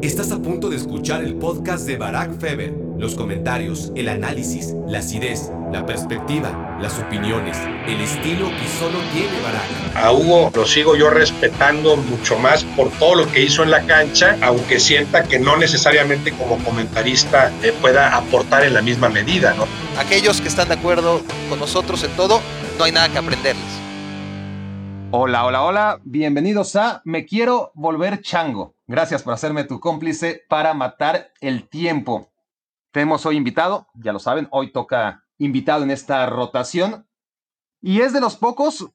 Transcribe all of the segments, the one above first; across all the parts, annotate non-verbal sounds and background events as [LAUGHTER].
Estás a punto de escuchar el podcast de Barack Feber. Los comentarios, el análisis, la acidez, la perspectiva, las opiniones, el estilo que solo tiene Barack. A Hugo lo sigo yo respetando mucho más por todo lo que hizo en la cancha, aunque sienta que no necesariamente como comentarista eh, pueda aportar en la misma medida, ¿no? Aquellos que están de acuerdo con nosotros en todo, no hay nada que aprenderles. Hola, hola, hola. Bienvenidos a Me Quiero Volver Chango. Gracias por hacerme tu cómplice para matar el tiempo. Tenemos hoy invitado, ya lo saben, hoy toca invitado en esta rotación. Y es de los pocos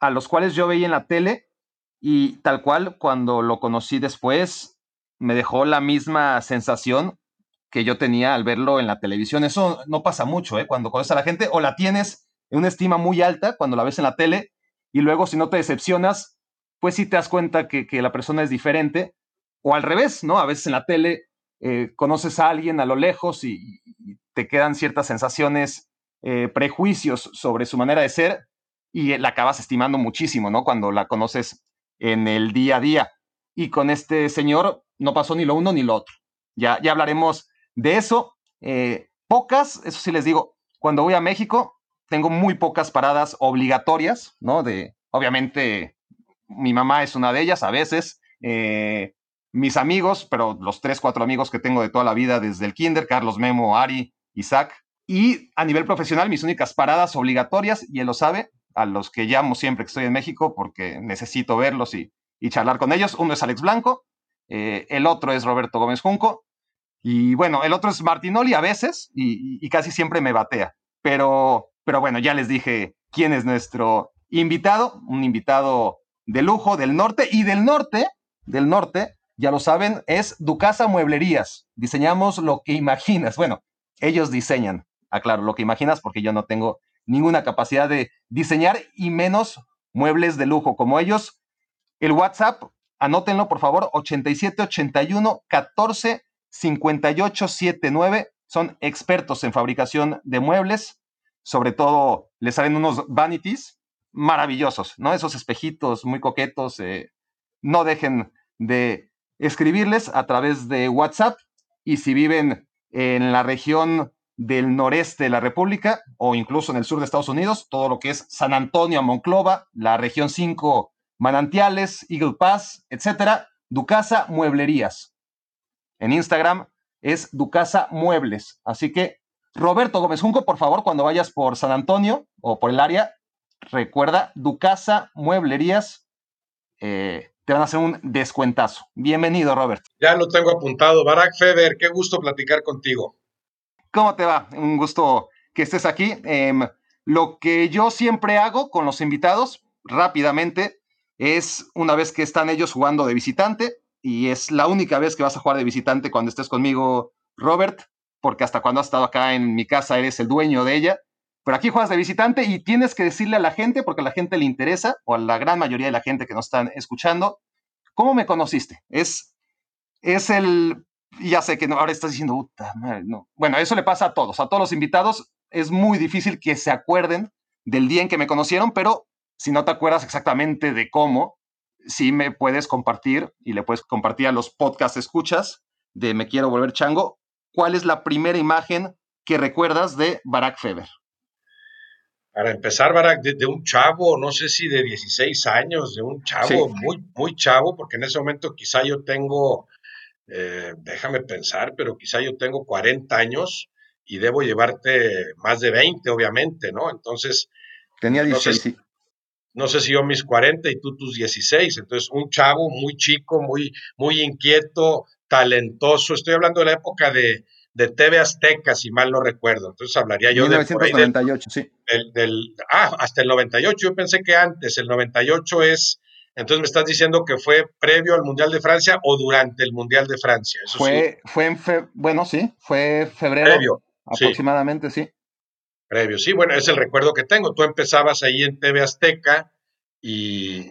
a los cuales yo veía en la tele y tal cual cuando lo conocí después me dejó la misma sensación que yo tenía al verlo en la televisión. Eso no pasa mucho, ¿eh? Cuando conoces a la gente o la tienes en una estima muy alta cuando la ves en la tele y luego si no te decepcionas, pues sí te das cuenta que, la persona es diferente. O al revés, ¿no? A veces en la tele eh, conoces a alguien a lo lejos y, te quedan ciertas sensaciones, eh, prejuicios sobre su manera de ser y la acabas estimando muchísimo, ¿no? Cuando la conoces en el día a día. Y con este señor no pasó ni lo uno ni lo otro. Ya, ya hablaremos de eso. Eh, pocas, eso sí les digo, cuando voy a México, tengo muy pocas paradas obligatorias, ¿no? De, obviamente, mi mamá es una de ellas a veces, eh, mis amigos, pero los tres, cuatro amigos que tengo de toda la vida desde el kinder, Carlos Memo, Ari, Isaac, y a nivel profesional, mis únicas paradas obligatorias, y él lo sabe, a los que llamo siempre que estoy en México porque necesito verlos y, charlar con ellos. Uno es Alex Blanco, eh, el otro es Roberto Gómez Junco, y bueno, el otro es Martinoli a veces, y, y casi siempre me batea. Pero pero bueno, ya les dije quién es nuestro invitado, un invitado de lujo del norte y del norte, del norte, ya lo saben, es Ducasa Mueblerías. Diseñamos lo que imaginas. Bueno, ellos diseñan, aclaro, lo que imaginas porque yo no tengo ninguna capacidad de diseñar y menos muebles de lujo como ellos. El WhatsApp, anótenlo por favor, 8781 14 58 79. Son expertos en fabricación de muebles sobre todo le salen unos vanities maravillosos, ¿no? Esos espejitos muy coquetos, eh, no dejen de escribirles a través de WhatsApp y si viven en la región del noreste de la República o incluso en el sur de Estados Unidos, todo lo que es San Antonio, Monclova, la región 5, Manantiales, Eagle Pass, etcétera, Ducasa Mueblerías. En Instagram es Ducasa Muebles. Así que Roberto Gómez Junco, por favor, cuando vayas por San Antonio o por el área, recuerda, Ducasa Mueblerías, eh, te van a hacer un descuentazo. Bienvenido, Roberto. Ya lo tengo apuntado. Barack Feber, qué gusto platicar contigo. ¿Cómo te va? Un gusto que estés aquí. Em, lo que yo siempre hago con los invitados, rápidamente, es una vez que están ellos jugando de visitante, y es la única vez que vas a jugar de visitante cuando estés conmigo, Robert, porque hasta cuando has estado acá en mi casa eres el dueño de ella. Pero aquí juegas de visitante y tienes que decirle a la gente, porque a la gente le interesa, o a la gran mayoría de la gente que nos están escuchando, ¿cómo me conociste? Es, es el, ya sé que no, ahora estás diciendo, puta madre, no. Bueno, eso le pasa a todos, a todos los invitados. Es muy difícil que se acuerden del día en que me conocieron, pero si no te acuerdas exactamente de cómo, sí me puedes compartir y le puedes compartir a los podcast escuchas de Me Quiero Volver Chango ¿cuál es la primera imagen que recuerdas de Barack Feber? Para empezar, Barack, de, un chavo, no sé si de 16 años, de un chavo muy, muy chavo, porque en ese momento quizá yo tengo, eh, déjame pensar, pero quizá yo tengo 40 años y debo llevarte más de 20, obviamente, ¿no? Entonces... Tenía 16, no sé, no sé si yo mis 40 y tú tus 16, entonces un chavo muy chico, muy, muy inquieto, talentoso. Estoy hablando de la época de, de TV Azteca, si mal no recuerdo. Entonces hablaría yo 1998, sí. Del, ah, hasta el 98. Yo pensé que antes, el 98 es. Entonces me estás diciendo que fue previo al Mundial de Francia o durante el Mundial de Francia. Eso fue, fue en bueno, sí, fue febrero. Previo. Aproximadamente, sí. Previo, sí, bueno, es el recuerdo que tengo. Tú empezabas ahí en TV Azteca y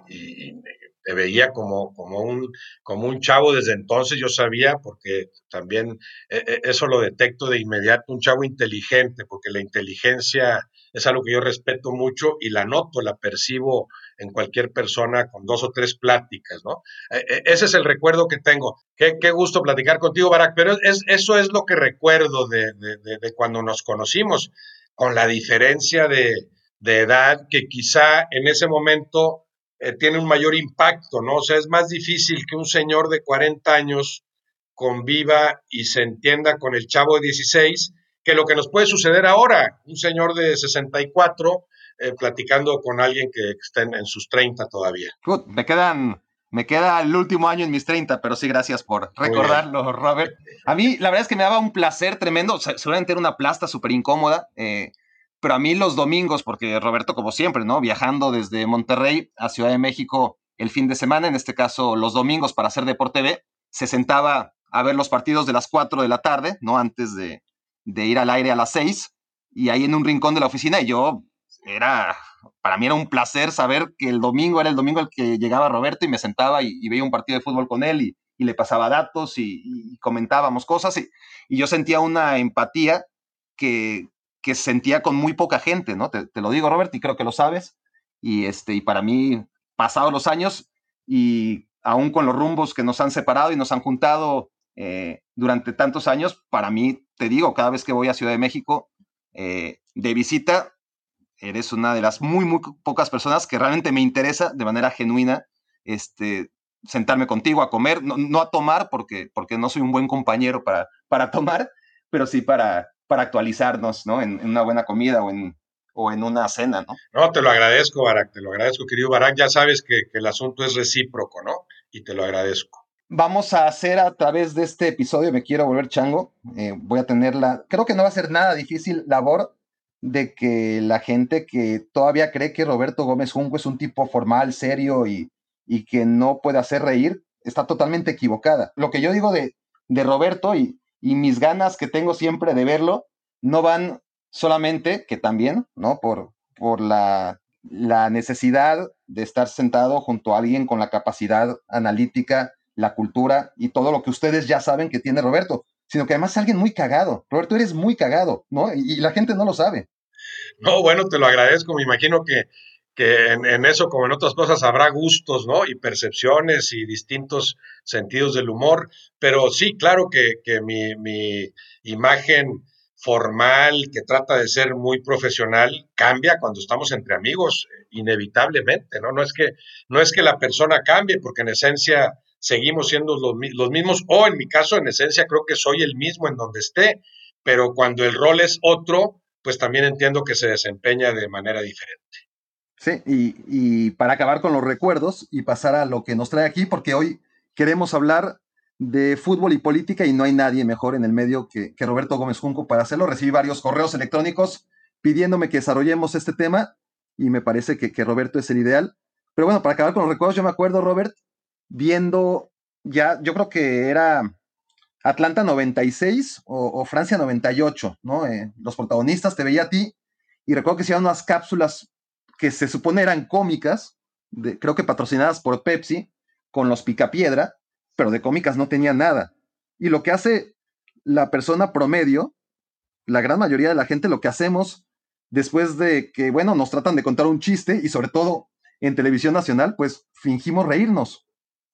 te veía como, como, un, como un chavo desde entonces, yo sabía, porque también eh, eh, eso lo detecto de inmediato, un chavo inteligente, porque la inteligencia es algo que yo respeto mucho y la noto, la percibo en cualquier persona con dos o tres pláticas, ¿no? E, e, ese es el recuerdo que tengo. Qué, gusto platicar contigo, Barack, pero es, eso es lo que recuerdo de, cuando nos conocimos, con la diferencia de, edad que quizá en ese momento eh, tiene un mayor impacto, ¿no? O sea, es más difícil que un señor de 40 años conviva y se entienda con el chavo de 16 que lo que nos puede suceder ahora, un señor de 64 eh, platicando con alguien que está en, sus 30 todavía. me quedan, me queda el último año en mis 30, pero sí, gracias por recordarlo, Robert. A mí, la verdad es que me daba un placer tremendo, seguramente era una plasta súper incómoda, eh, pero a mí los domingos, porque Roberto, como siempre, ¿no? Viajando desde Monterrey a Ciudad de México el fin de semana, en este caso los domingos para hacer Deporte B, se sentaba a ver los partidos de las 4 de la tarde, ¿no? Antes de, ir al aire a las 6 y ahí en un rincón de la oficina y yo era, para mí era un placer saber que el domingo era el domingo el que llegaba Roberto y me sentaba y, veía un partido de fútbol con él y, le pasaba datos y, comentábamos cosas y, yo sentía una empatía que, que, sentía con muy poca gente, ¿no? Te, lo digo, Robert, y creo que lo sabes. Y, este, y para mí, pasados los años y aún con los rumbos que nos han separado y nos han juntado eh, durante tantos años, para mí, te digo, cada vez que voy a Ciudad de México eh, de visita, eres una de las muy, muy pocas personas que realmente me interesa de manera genuina este, sentarme contigo a comer, no, a tomar, porque, porque no soy un buen compañero para, para tomar, pero sí para, para actualizarnos, ¿no? En, una buena comida o en, o en una cena, ¿no? No, te lo agradezco, Barak, te lo agradezco, querido Barak. Ya sabes que, que el asunto es recíproco, ¿no? Y te lo agradezco vamos a hacer a través de este episodio, me quiero volver chango, eh, voy a tener la, creo que no va a ser nada difícil labor de que la gente que todavía cree que Roberto Gómez Junco es un tipo formal, serio y, y que no puede hacer reír, está totalmente equivocada. Lo que yo digo de, de Roberto y, y mis ganas que tengo siempre de verlo, no van solamente, que también, ¿no? Por, por la, la necesidad de estar sentado junto a alguien con la capacidad analítica la cultura y todo lo que ustedes ya saben que tiene Roberto, sino que además es alguien muy cagado. Roberto, eres muy cagado, ¿no? Y, la gente no lo sabe. No, bueno, te lo agradezco. Me imagino que, que en, eso, como en otras cosas, habrá gustos, ¿no? Y percepciones y distintos sentidos del humor. Pero sí, claro que, que mi, mi imagen formal, que trata de ser muy profesional, cambia cuando estamos entre amigos, inevitablemente, ¿no? No es que, no es que la persona cambie, porque en esencia seguimos siendo los, los mismos, o en mi caso, en esencia, creo que soy el mismo en donde esté, pero cuando el rol es otro, pues también entiendo que se desempeña de manera diferente. Sí, y, para acabar con los recuerdos y pasar a lo que nos trae aquí, porque hoy queremos hablar de fútbol y política y no hay nadie mejor en el medio que, Roberto Gómez Junco para hacerlo. Recibí varios correos electrónicos pidiéndome que desarrollemos este tema y me parece que, Roberto es el ideal. Pero bueno, para acabar con los recuerdos, yo me acuerdo, Robert, viendo ya, yo creo que era Atlanta 96 o, Francia 98, ¿no? Eh, los protagonistas, te veía a ti y recuerdo que hacían unas cápsulas que se supone eran cómicas, creo que patrocinadas por Pepsi, con los picapiedra, pero de cómicas no tenía nada. Y lo que hace la persona promedio, la gran mayoría de la gente, lo que hacemos después de que, bueno, nos tratan de contar un chiste y sobre todo en televisión nacional, pues fingimos reírnos.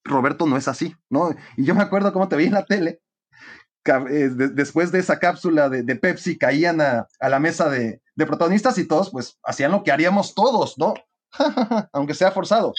Roberto no es así, ¿no? Y yo me acuerdo cómo te vi en la tele, eh, después de esa cápsula de, Pepsi, caían a, la mesa de, protagonistas y todos, pues, hacían lo que haríamos todos, ¿no? [LAUGHS] Aunque sea forzado.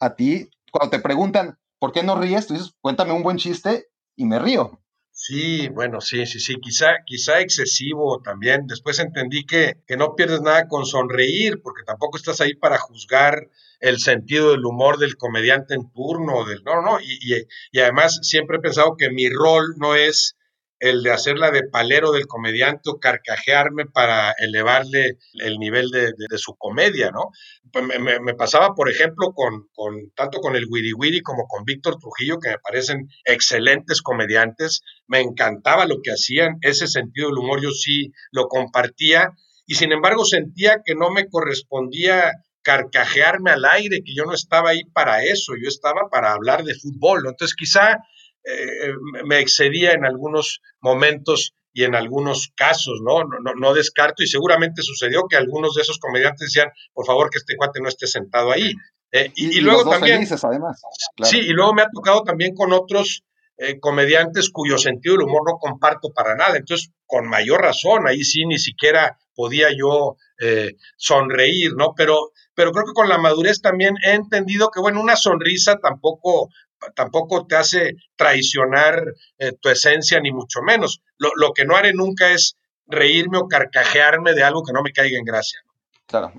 A ti, cuando te preguntan, ¿por qué no ríes? Tú dices, cuéntame un buen chiste y me río. Sí, bueno, sí, sí, sí, quizá, quizá excesivo también. Después entendí que, que no pierdes nada con sonreír, porque tampoco estás ahí para juzgar el sentido del humor del comediante en turno, del, no, no, y, y, y además siempre he pensado que mi rol no es el de hacerla de palero del comediante o carcajearme para elevarle el nivel de, su comedia, ¿no? Pues me, pasaba, por ejemplo, con, con, tanto con el Wiri Wiri como con Víctor Trujillo, que me parecen excelentes comediantes, me encantaba lo que hacían, ese sentido del humor yo sí lo compartía, y sin embargo sentía que no me correspondía carcajearme al aire, que yo no estaba ahí para eso, yo estaba para hablar de fútbol, Entonces quizá eh, me excedía en algunos momentos y en algunos casos, ¿no? No, no, descarto y seguramente sucedió que algunos de esos comediantes decían, por favor, que este cuate no esté sentado ahí. Eh, y, luego también... además. Sí, y luego me ha tocado también con otros eh, comediantes cuyo sentido del humor no comparto para nada. Entonces, con mayor razón, ahí sí ni siquiera podía yo eh, sonreír, ¿no? Pero, pero creo que con la madurez también he entendido que, bueno, una sonrisa tampoco, tampoco te hace traicionar eh, tu esencia, ni mucho menos. Lo, lo, que no haré nunca es reírme o carcajearme de algo que no me caiga en gracia. Claro,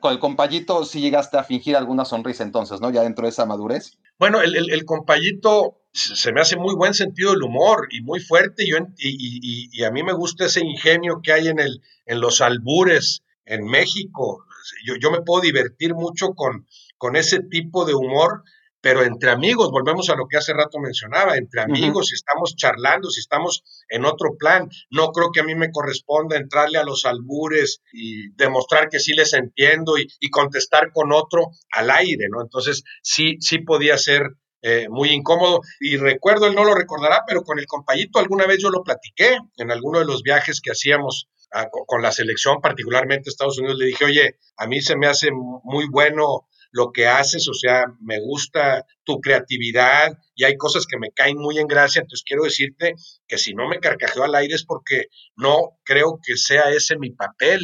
con el compayito sí llegaste a fingir alguna sonrisa entonces, ¿no? Ya dentro de esa madurez. Bueno, el, el, compayito se me hace muy buen sentido del humor y muy fuerte y, y, y, a mí me gusta ese ingenio que hay en, el, en los albures en México. Yo, yo me puedo divertir mucho con, con ese tipo de humor pero entre amigos, volvemos a lo que hace rato mencionaba, entre amigos, si estamos charlando, si estamos en otro plan, no creo que a mí me corresponda entrarle a los albures y demostrar que sí les entiendo y, contestar con otro al aire, ¿no? Entonces, sí, sí podía ser eh, muy incómodo. Y recuerdo, él no lo recordará, pero con el compañito alguna vez yo lo platiqué en alguno de los viajes que hacíamos ah, con la selección, particularmente Estados Unidos, le dije, oye, a mí se me hace muy bueno lo que haces, o sea, me gusta tu creatividad y hay cosas que me caen muy en gracia, entonces quiero decirte que si no me carcajeo al aire es porque no creo que sea ese mi papel,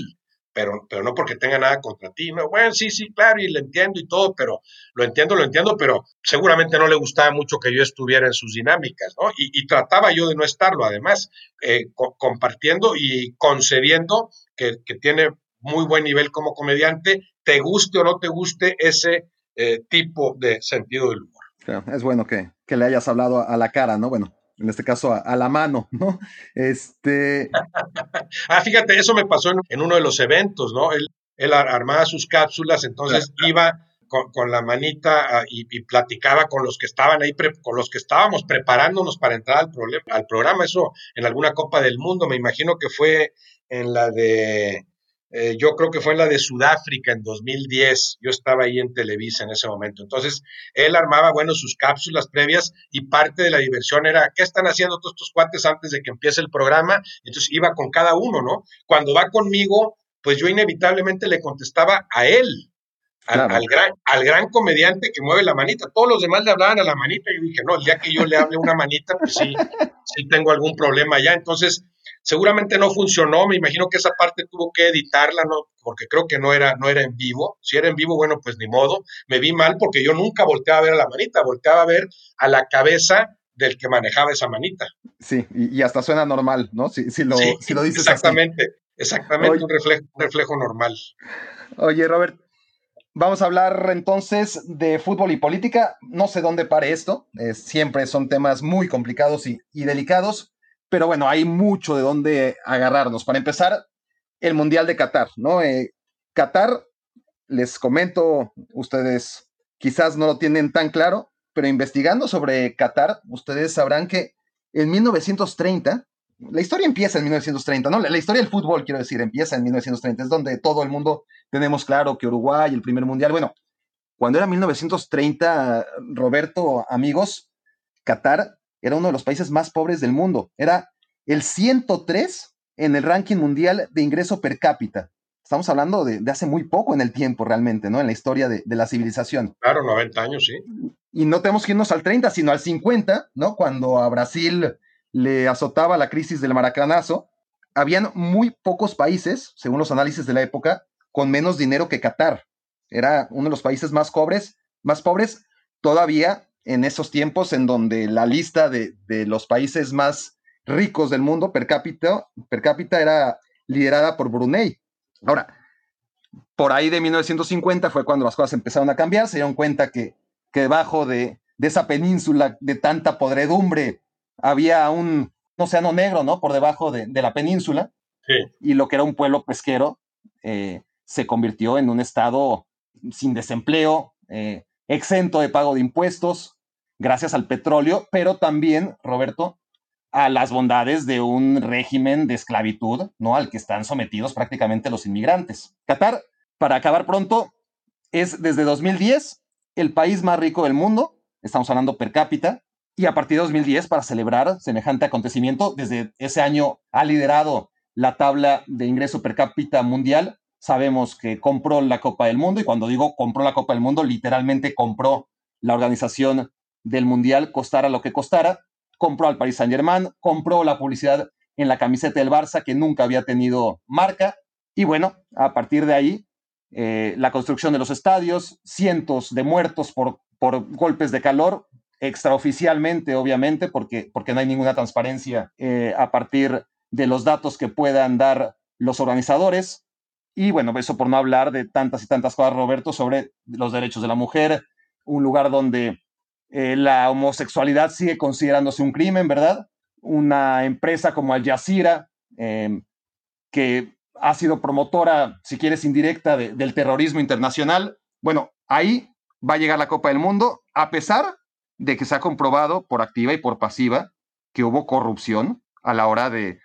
pero, pero no porque tenga nada contra ti, no, bueno, sí, sí, claro, y lo entiendo y todo, pero lo entiendo, lo entiendo, pero seguramente no le gustaba mucho que yo estuviera en sus dinámicas, ¿no? Y, trataba yo de no estarlo, además, eh, compartiendo y concediendo que tiene muy buen nivel como comediante, te guste o no te guste ese eh, tipo de sentido del humor. es bueno que, le hayas hablado a la cara, ¿no? Bueno, en este caso a, la mano, ¿no? Este. [LAUGHS] ah, fíjate, eso me pasó en, uno de los eventos, ¿no? Él, él armaba sus cápsulas, entonces iba con, la manita y, platicaba con los que estaban ahí, con los que estábamos preparándonos para entrar al, al programa. Eso en alguna Copa del Mundo, me imagino que fue en la de eh, yo creo que fue en la de Sudáfrica en 2010, yo estaba ahí en Televisa en ese momento. Entonces, él armaba, bueno, sus cápsulas previas y parte de la diversión era, ¿qué están haciendo todos estos cuates antes de que empiece el programa? Entonces, iba con cada uno, ¿no? Cuando va conmigo, pues yo inevitablemente le contestaba a él, al, gran, al gran comediante que mueve la manita. Todos los demás le hablaban a la manita y yo dije, no, el día que yo le hable una manita, pues sí, sí tengo algún problema ya. Entonces, Seguramente no funcionó, me imagino que esa parte tuvo que editarla, ¿no? porque creo que no era, no era en vivo. Si era en vivo, bueno, pues ni modo. Me vi mal porque yo nunca volteaba a ver a la manita, volteaba a ver a la cabeza del que manejaba esa manita. Sí, y, hasta suena normal, ¿no? Si, si, lo, si lo dices Exactamente, exactamente, un, reflejo, un reflejo normal. Oye, Robert, Vamos a hablar entonces de fútbol y política. No sé dónde pare esto. siempre son temas muy complicados y, y, delicados. Pero bueno, hay mucho de dónde agarrarnos. Para empezar, el Mundial de Qatar, ¿no? Eh, Qatar, les comento, ustedes quizás no lo tienen tan claro, pero investigando sobre Qatar, ustedes sabrán que en 1930, la historia empieza en 1930, ¿no? La, la, historia del fútbol, quiero decir, empieza en 1930, es donde todo el mundo tenemos claro que Uruguay, el primer mundial, bueno, cuando era 1930, Roberto, amigos, Qatar era uno de los países más pobres del mundo. Era el 103 en el ranking mundial de ingreso per cápita. Estamos hablando de, hace muy poco en el tiempo realmente, ¿no? En la historia de, la civilización. Claro, 90 años, sí. Y no tenemos que irnos al 30, sino al 50, ¿no? Cuando a Brasil le azotaba la crisis del maracanazo, habían muy pocos países, según los análisis de la época, con menos dinero que Qatar. Era uno de los países más pobres, más pobres todavía en esos tiempos en donde la lista de, los países más ricos del mundo per cápita, per cápita era liderada por Brunei. Ahora, por ahí de 1950 fue cuando las cosas empezaron a cambiar, se dieron cuenta que, que debajo de, esa península de tanta podredumbre había un océano negro, ¿no? Por debajo de, la península. Y lo que era un pueblo pesquero eh, se convirtió en un estado sin desempleo, eh, exento de pago de impuestos, gracias al petróleo, pero también, Roberto, a las bondades de un régimen de esclavitud, ¿no? Al que están sometidos prácticamente los inmigrantes. Qatar, para acabar pronto, es desde 2010 el país más rico del mundo, estamos hablando per cápita, y a partir de 2010 para celebrar semejante acontecimiento. Desde ese año ha liderado la tabla de ingreso per cápita mundial. Sabemos que compró la Copa del Mundo y cuando digo compró la Copa del Mundo, literalmente compró la organización del Mundial, costara lo que costara. Compró al Paris Saint Germain, compró la publicidad en la camiseta del Barça que nunca había tenido marca. Y bueno, a partir de ahí, eh, la construcción de los estadios, cientos de muertos por, por golpes de calor, extraoficialmente, obviamente, porque, porque no hay ninguna transparencia eh, a partir de los datos que puedan dar los organizadores. Y bueno, eso por no hablar de tantas y tantas cosas, Roberto, sobre los derechos de la mujer, un lugar donde eh, la homosexualidad sigue considerándose un crimen, ¿verdad? Una empresa como Al Jazeera, em, que ha sido promotora, si quieres, indirecta del terrorismo internacional. Bueno, ahí va a llegar la Copa del Mundo, a pesar de que se ha comprobado por activa y por pasiva que hubo corrupción a la hora de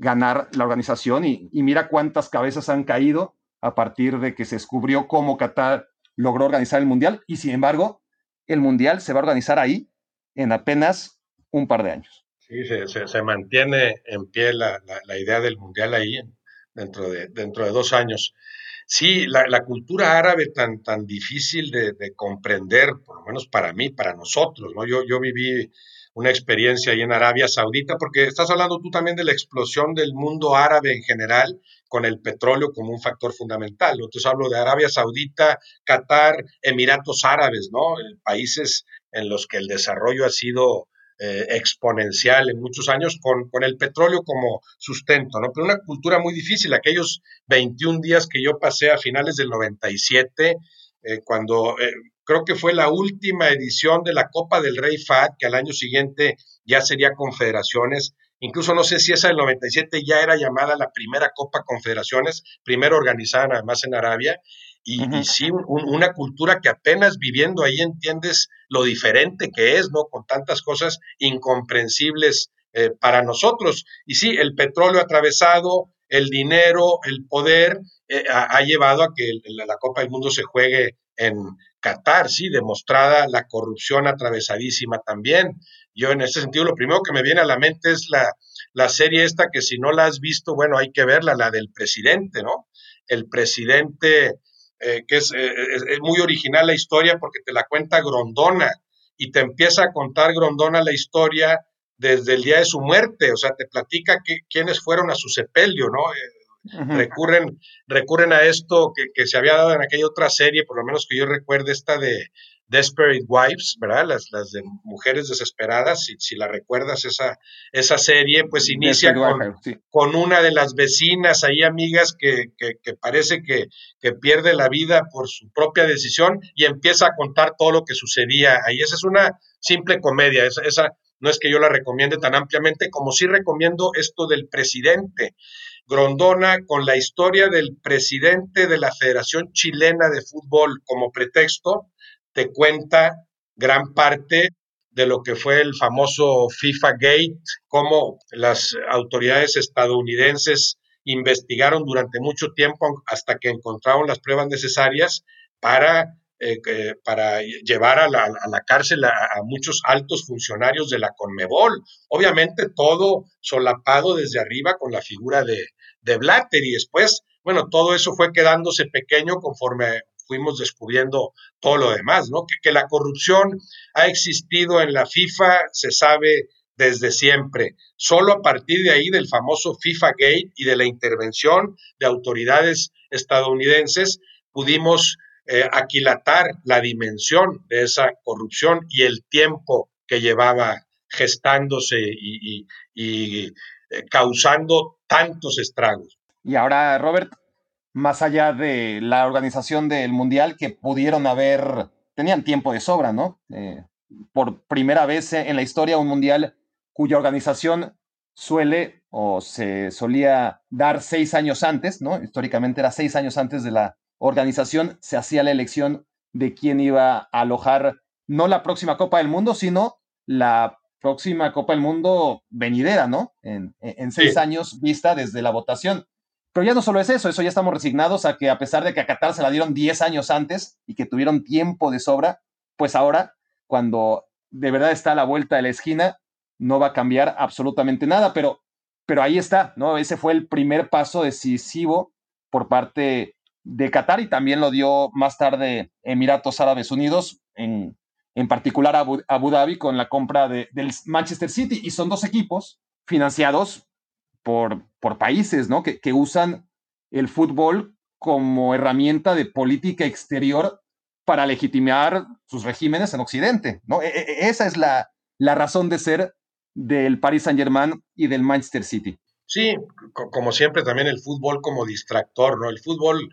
ganar la organización y, mira cuántas cabezas han caído a partir de que se descubrió cómo Qatar logró organizar el Mundial y sin embargo el Mundial se va a organizar ahí en apenas un par de años. Sí, se, mantiene en pie la, idea del Mundial ahí dentro de, dentro de dos años. Sí, la, cultura árabe tan, tan difícil de, comprender, por lo menos para mí, para nosotros, ¿no? Yo, yo viví una experiencia ahí en Arabia Saudita, porque estás hablando tú también de la explosión del mundo árabe en general, con el petróleo como un factor fundamental. Entonces hablo de Arabia Saudita, Qatar, Emiratos Árabes, ¿no? Países en los que el desarrollo ha sido eh, exponencial en muchos años con, con, el petróleo como sustento, ¿no? Pero una cultura muy difícil, aquellos 21 días que yo pasé a finales del 97, eh, cuando eh, creo que fue la última edición de la Copa del Rey Fad, que al año siguiente ya sería Confederaciones, incluso no sé si esa del 97 ya era llamada la primera Copa Confederaciones, primero organizada además en Arabia, y, sí, una cultura que apenas viviendo ahí entiendes lo diferente que es, ¿no? Con tantas cosas incomprensibles eh, para nosotros. Y sí, el petróleo atravesado, el dinero, el poder, eh, ha, llevado a que la Copa del Mundo se juegue en Qatar, sí, demostrada la corrupción atravesadísima también. Yo en ese sentido, lo primero que me viene a la mente es la, la serie esta que si no la has visto, bueno, hay que verla, la del presidente, ¿no? El presidente eh, que es, eh, es, muy original la historia porque te la cuenta Grondona y te empieza a contar Grondona la historia desde el día de su muerte, o sea, te platica que, quiénes fueron a su sepelio, ¿no? Eh, recurren, recurren a esto que, que, se había dado en aquella otra serie, por lo menos que yo recuerde, esta de, Desperate Wives, ¿verdad? Las, las de mujeres desesperadas, si, si la recuerdas esa, esa serie, pues inicia con, con, una de las vecinas ahí, amigas, que, que, parece que, que, pierde la vida por su propia decisión y empieza a contar todo lo que sucedía ahí. Esa es una simple comedia, esa, esa no es que yo la recomiende tan ampliamente como sí recomiendo esto del presidente. Grondona con la historia del presidente de la Federación Chilena de Fútbol como pretexto, te cuenta gran parte de lo que fue el famoso FIFA Gate, cómo las autoridades estadounidenses investigaron durante mucho tiempo hasta que encontraron las pruebas necesarias para, eh, para llevar a la, cárcel a, muchos altos funcionarios de la Conmebol. Obviamente todo solapado desde arriba con la figura de, de Blatter y después, bueno, todo eso fue quedándose pequeño conforme fuimos descubriendo todo lo demás, ¿no? Que, la corrupción ha existido en la FIFA, se sabe desde siempre. Solo a partir de ahí del famoso FIFA Gate y de la intervención de autoridades estadounidenses pudimos eh, aquilatar la dimensión de esa corrupción y el tiempo que llevaba gestándose y, eh, causando tantos estragos. Y ahora, Robert, más allá de la organización del Mundial que pudieron haber, tenían tiempo de sobra, ¿no? Eh, por primera vez en la historia un Mundial cuya organización suele o se solía dar seis años antes, ¿no? Históricamente era seis años antes de la organización, se hacía la elección de quién iba a alojar no la próxima Copa del Mundo, sino la próxima Copa del Mundo venidera, ¿no? En, seis años vista desde la votación. Pero ya no solo es eso, eso ya estamos resignados a que a pesar de que a Qatar se la dieron 10 años antes y que tuvieron tiempo de sobra, pues ahora, cuando de verdad está a la vuelta de la esquina, no va a cambiar absolutamente nada, pero, pero ahí está, ¿no? Ese fue el primer paso decisivo por parte de Qatar y también lo dio más tarde Emiratos Árabes Unidos, en, en particular Abu, Abu, Dhabi con la compra de, del Manchester City. Y son dos equipos financiados por, por países, ¿no? Que, que usan el fútbol como herramienta de política exterior para legitimar sus regímenes en Occidente, ¿no? E, e, esa es la, la razón de ser del Paris Saint-Germain y del Manchester City. Sí, como siempre también el fútbol como distractor, ¿no? El fútbol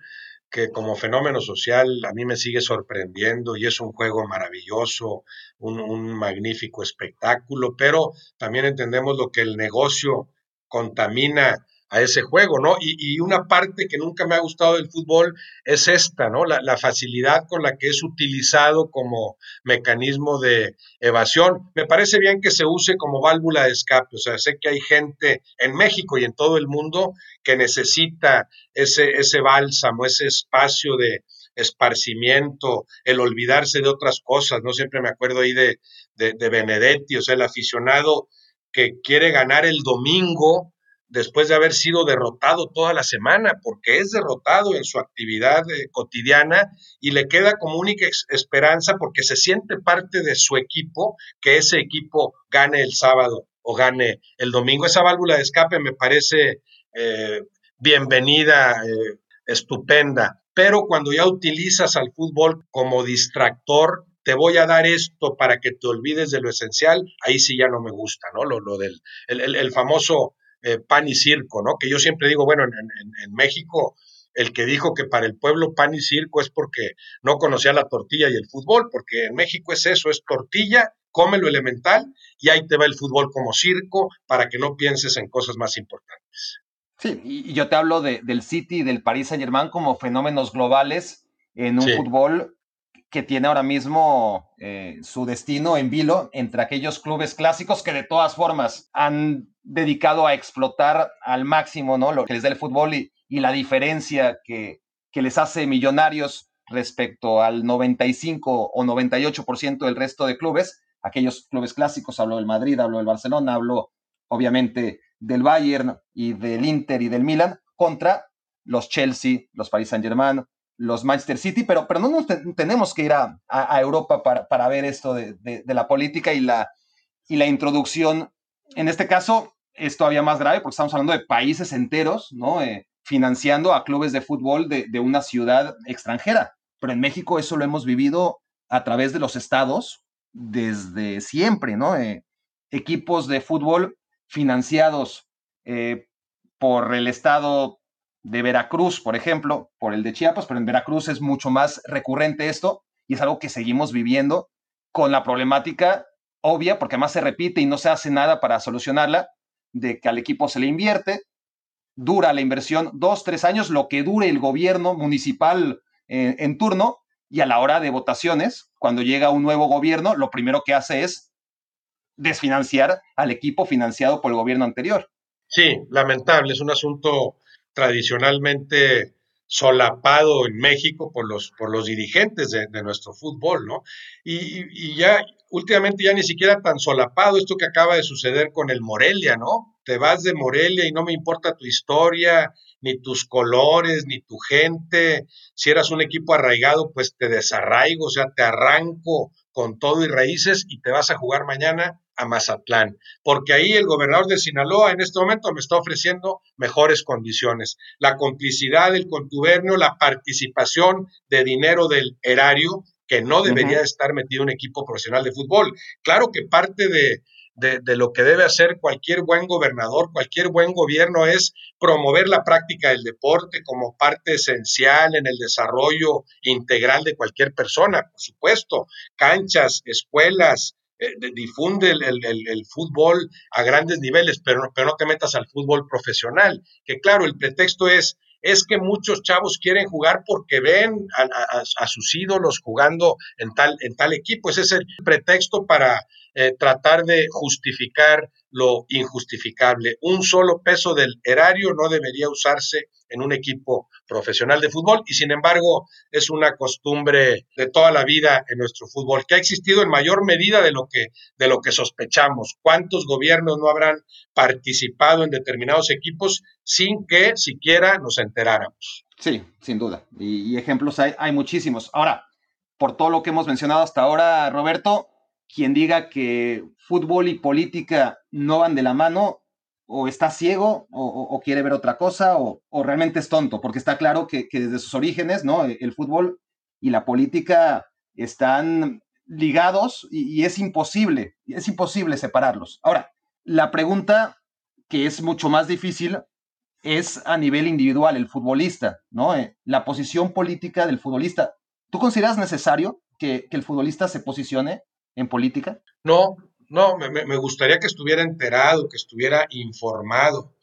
que como fenómeno social a mí me sigue sorprendiendo y es un juego maravilloso, un, un magnífico espectáculo, pero también entendemos lo que el negocio contamina a ese juego, ¿no? Y, una parte que nunca me ha gustado del fútbol es esta, ¿no? La, la, facilidad con la que es utilizado como mecanismo de evasión. Me parece bien que se use como válvula de escape, o sea, sé que hay gente en México y en todo el mundo que necesita ese, ese bálsamo, ese espacio de esparcimiento, el olvidarse de otras cosas, ¿no? Siempre me acuerdo ahí de, de, de Benedetti, o sea, el aficionado que quiere ganar el domingo, después de haber sido derrotado toda la semana, porque es derrotado en su actividad eh, cotidiana y le queda como única esperanza porque se siente parte de su equipo, que ese equipo gane el sábado o gane el domingo. Esa válvula de escape me parece eh, bienvenida, eh, estupenda, pero cuando ya utilizas al fútbol como distractor, te voy a dar esto para que te olvides de lo esencial, ahí sí ya no me gusta, ¿no? Lo, lo del el, el famoso eh, pan y circo, ¿no? Que yo siempre digo, bueno, en, México el que dijo que para el pueblo pan y circo es porque no conocía la tortilla y el fútbol, porque en México es eso, es tortilla, come lo elemental y ahí te va el fútbol como circo para que no pienses en cosas más importantes. Sí, y yo te hablo de, del City y del Paris Saint Germain como fenómenos globales en un fútbol que tiene ahora mismo eh, su destino en vilo entre aquellos clubes clásicos que de todas formas han dedicado a explotar al máximo ¿no? lo que les da el fútbol y, y la diferencia que, que, les hace millonarios respecto al 95 o 98% del resto de clubes. Aquellos clubes clásicos, hablo del Madrid, hablo del Barcelona, hablo obviamente del Bayern y del Inter y del Milan, contra los Chelsea, los Paris Saint-Germain, los Manchester City, pero, pero no tenemos que ir a, a, Europa para, para, ver esto de, de, de, la política y la, y la introducción. En este caso, es todavía más grave porque estamos hablando de países enteros, ¿no? Eh, financiando a clubes de fútbol de, de, una ciudad extranjera. Pero en México eso lo hemos vivido a través de los estados desde siempre, ¿no? Eh, equipos de fútbol financiados eh, por el estado de Veracruz, por ejemplo, por el de Chiapas, pero en Veracruz es mucho más recurrente esto y es algo que seguimos viviendo con la problemática obvia, porque además se repite y no se hace nada para solucionarla, de que al equipo se le invierte, dura la inversión dos, tres años, lo que dure el gobierno municipal eh, en turno, y a la hora de votaciones, cuando llega un nuevo gobierno, lo primero que hace es desfinanciar al equipo financiado por el gobierno anterior. Sí, lamentable, es un asunto tradicionalmente solapado en México por los, por los dirigentes de, nuestro fútbol, ¿no? Y, y, ya últimamente ya ni siquiera tan solapado esto que acaba de suceder con el Morelia, ¿no? Te vas de Morelia y no me importa tu historia, ni tus colores, ni tu gente. Si eras un equipo arraigado, pues te desarraigo, o sea, te arranco con todo y raíces y te vas a jugar mañana a Mazatlán, porque ahí el gobernador de Sinaloa en este momento me está ofreciendo mejores condiciones. La complicidad, el contubernio, la participación de dinero del erario, que no debería uh -huh. estar metido un equipo profesional de fútbol. Claro que parte de, de, de, lo que debe hacer cualquier buen gobernador, cualquier buen gobierno es promover la práctica del deporte como parte esencial en el desarrollo integral de cualquier persona, por supuesto, canchas, escuelas, eh, difunde el, el, el, fútbol a grandes niveles, pero, pero no te metas al fútbol profesional, que claro, el pretexto es es que muchos chavos quieren jugar porque ven a, a, a, sus ídolos jugando en tal, en tal equipo. Ese es el pretexto para eh, tratar de justificar lo injustificable. Un solo peso del erario no debería usarse en un equipo profesional de fútbol y sin embargo es una costumbre de toda la vida en nuestro fútbol que ha existido en mayor medida de lo que de lo que sospechamos. ¿Cuántos gobiernos no habrán participado en determinados equipos sin que siquiera nos enteráramos? Sí, sin duda. Y, ejemplos hay, hay muchísimos. Ahora, por todo lo que hemos mencionado hasta ahora, Roberto, quien diga que fútbol y política no van de la mano, o está ciego, o, quiere ver otra cosa, o, realmente es tonto, porque está claro que, desde sus orígenes, ¿no? El fútbol y la política están ligados y, es imposible, es imposible separarlos. Ahora, la pregunta que es mucho más difícil es a nivel individual, el futbolista, ¿no? Eh, la posición política del futbolista. ¿Tú consideras necesario que, el futbolista se posicione en política? No, no, me, gustaría que estuviera enterado, que estuviera informado.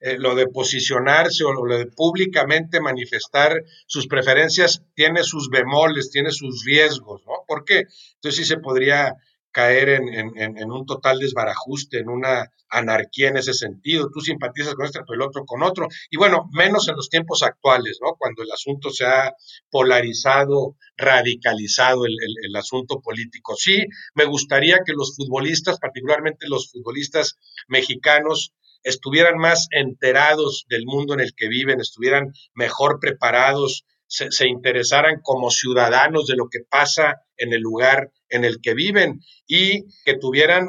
Eh, lo de posicionarse o lo de públicamente manifestar sus preferencias tiene sus bemoles, tiene sus riesgos, ¿no? ¿Por qué? Entonces sí se podría caer en, un total desbarajuste, en una anarquía en ese sentido. Tú simpatizas con este, pero el otro con otro. Y bueno, menos en los tiempos actuales, ¿no? Cuando el asunto se ha polarizado, radicalizado el, el asunto político. Sí, me gustaría que los futbolistas, particularmente los futbolistas mexicanos, estuvieran más enterados del mundo en el que viven, estuvieran mejor preparados se, interesaran como ciudadanos de lo que pasa en el lugar en el que viven y que tuvieran,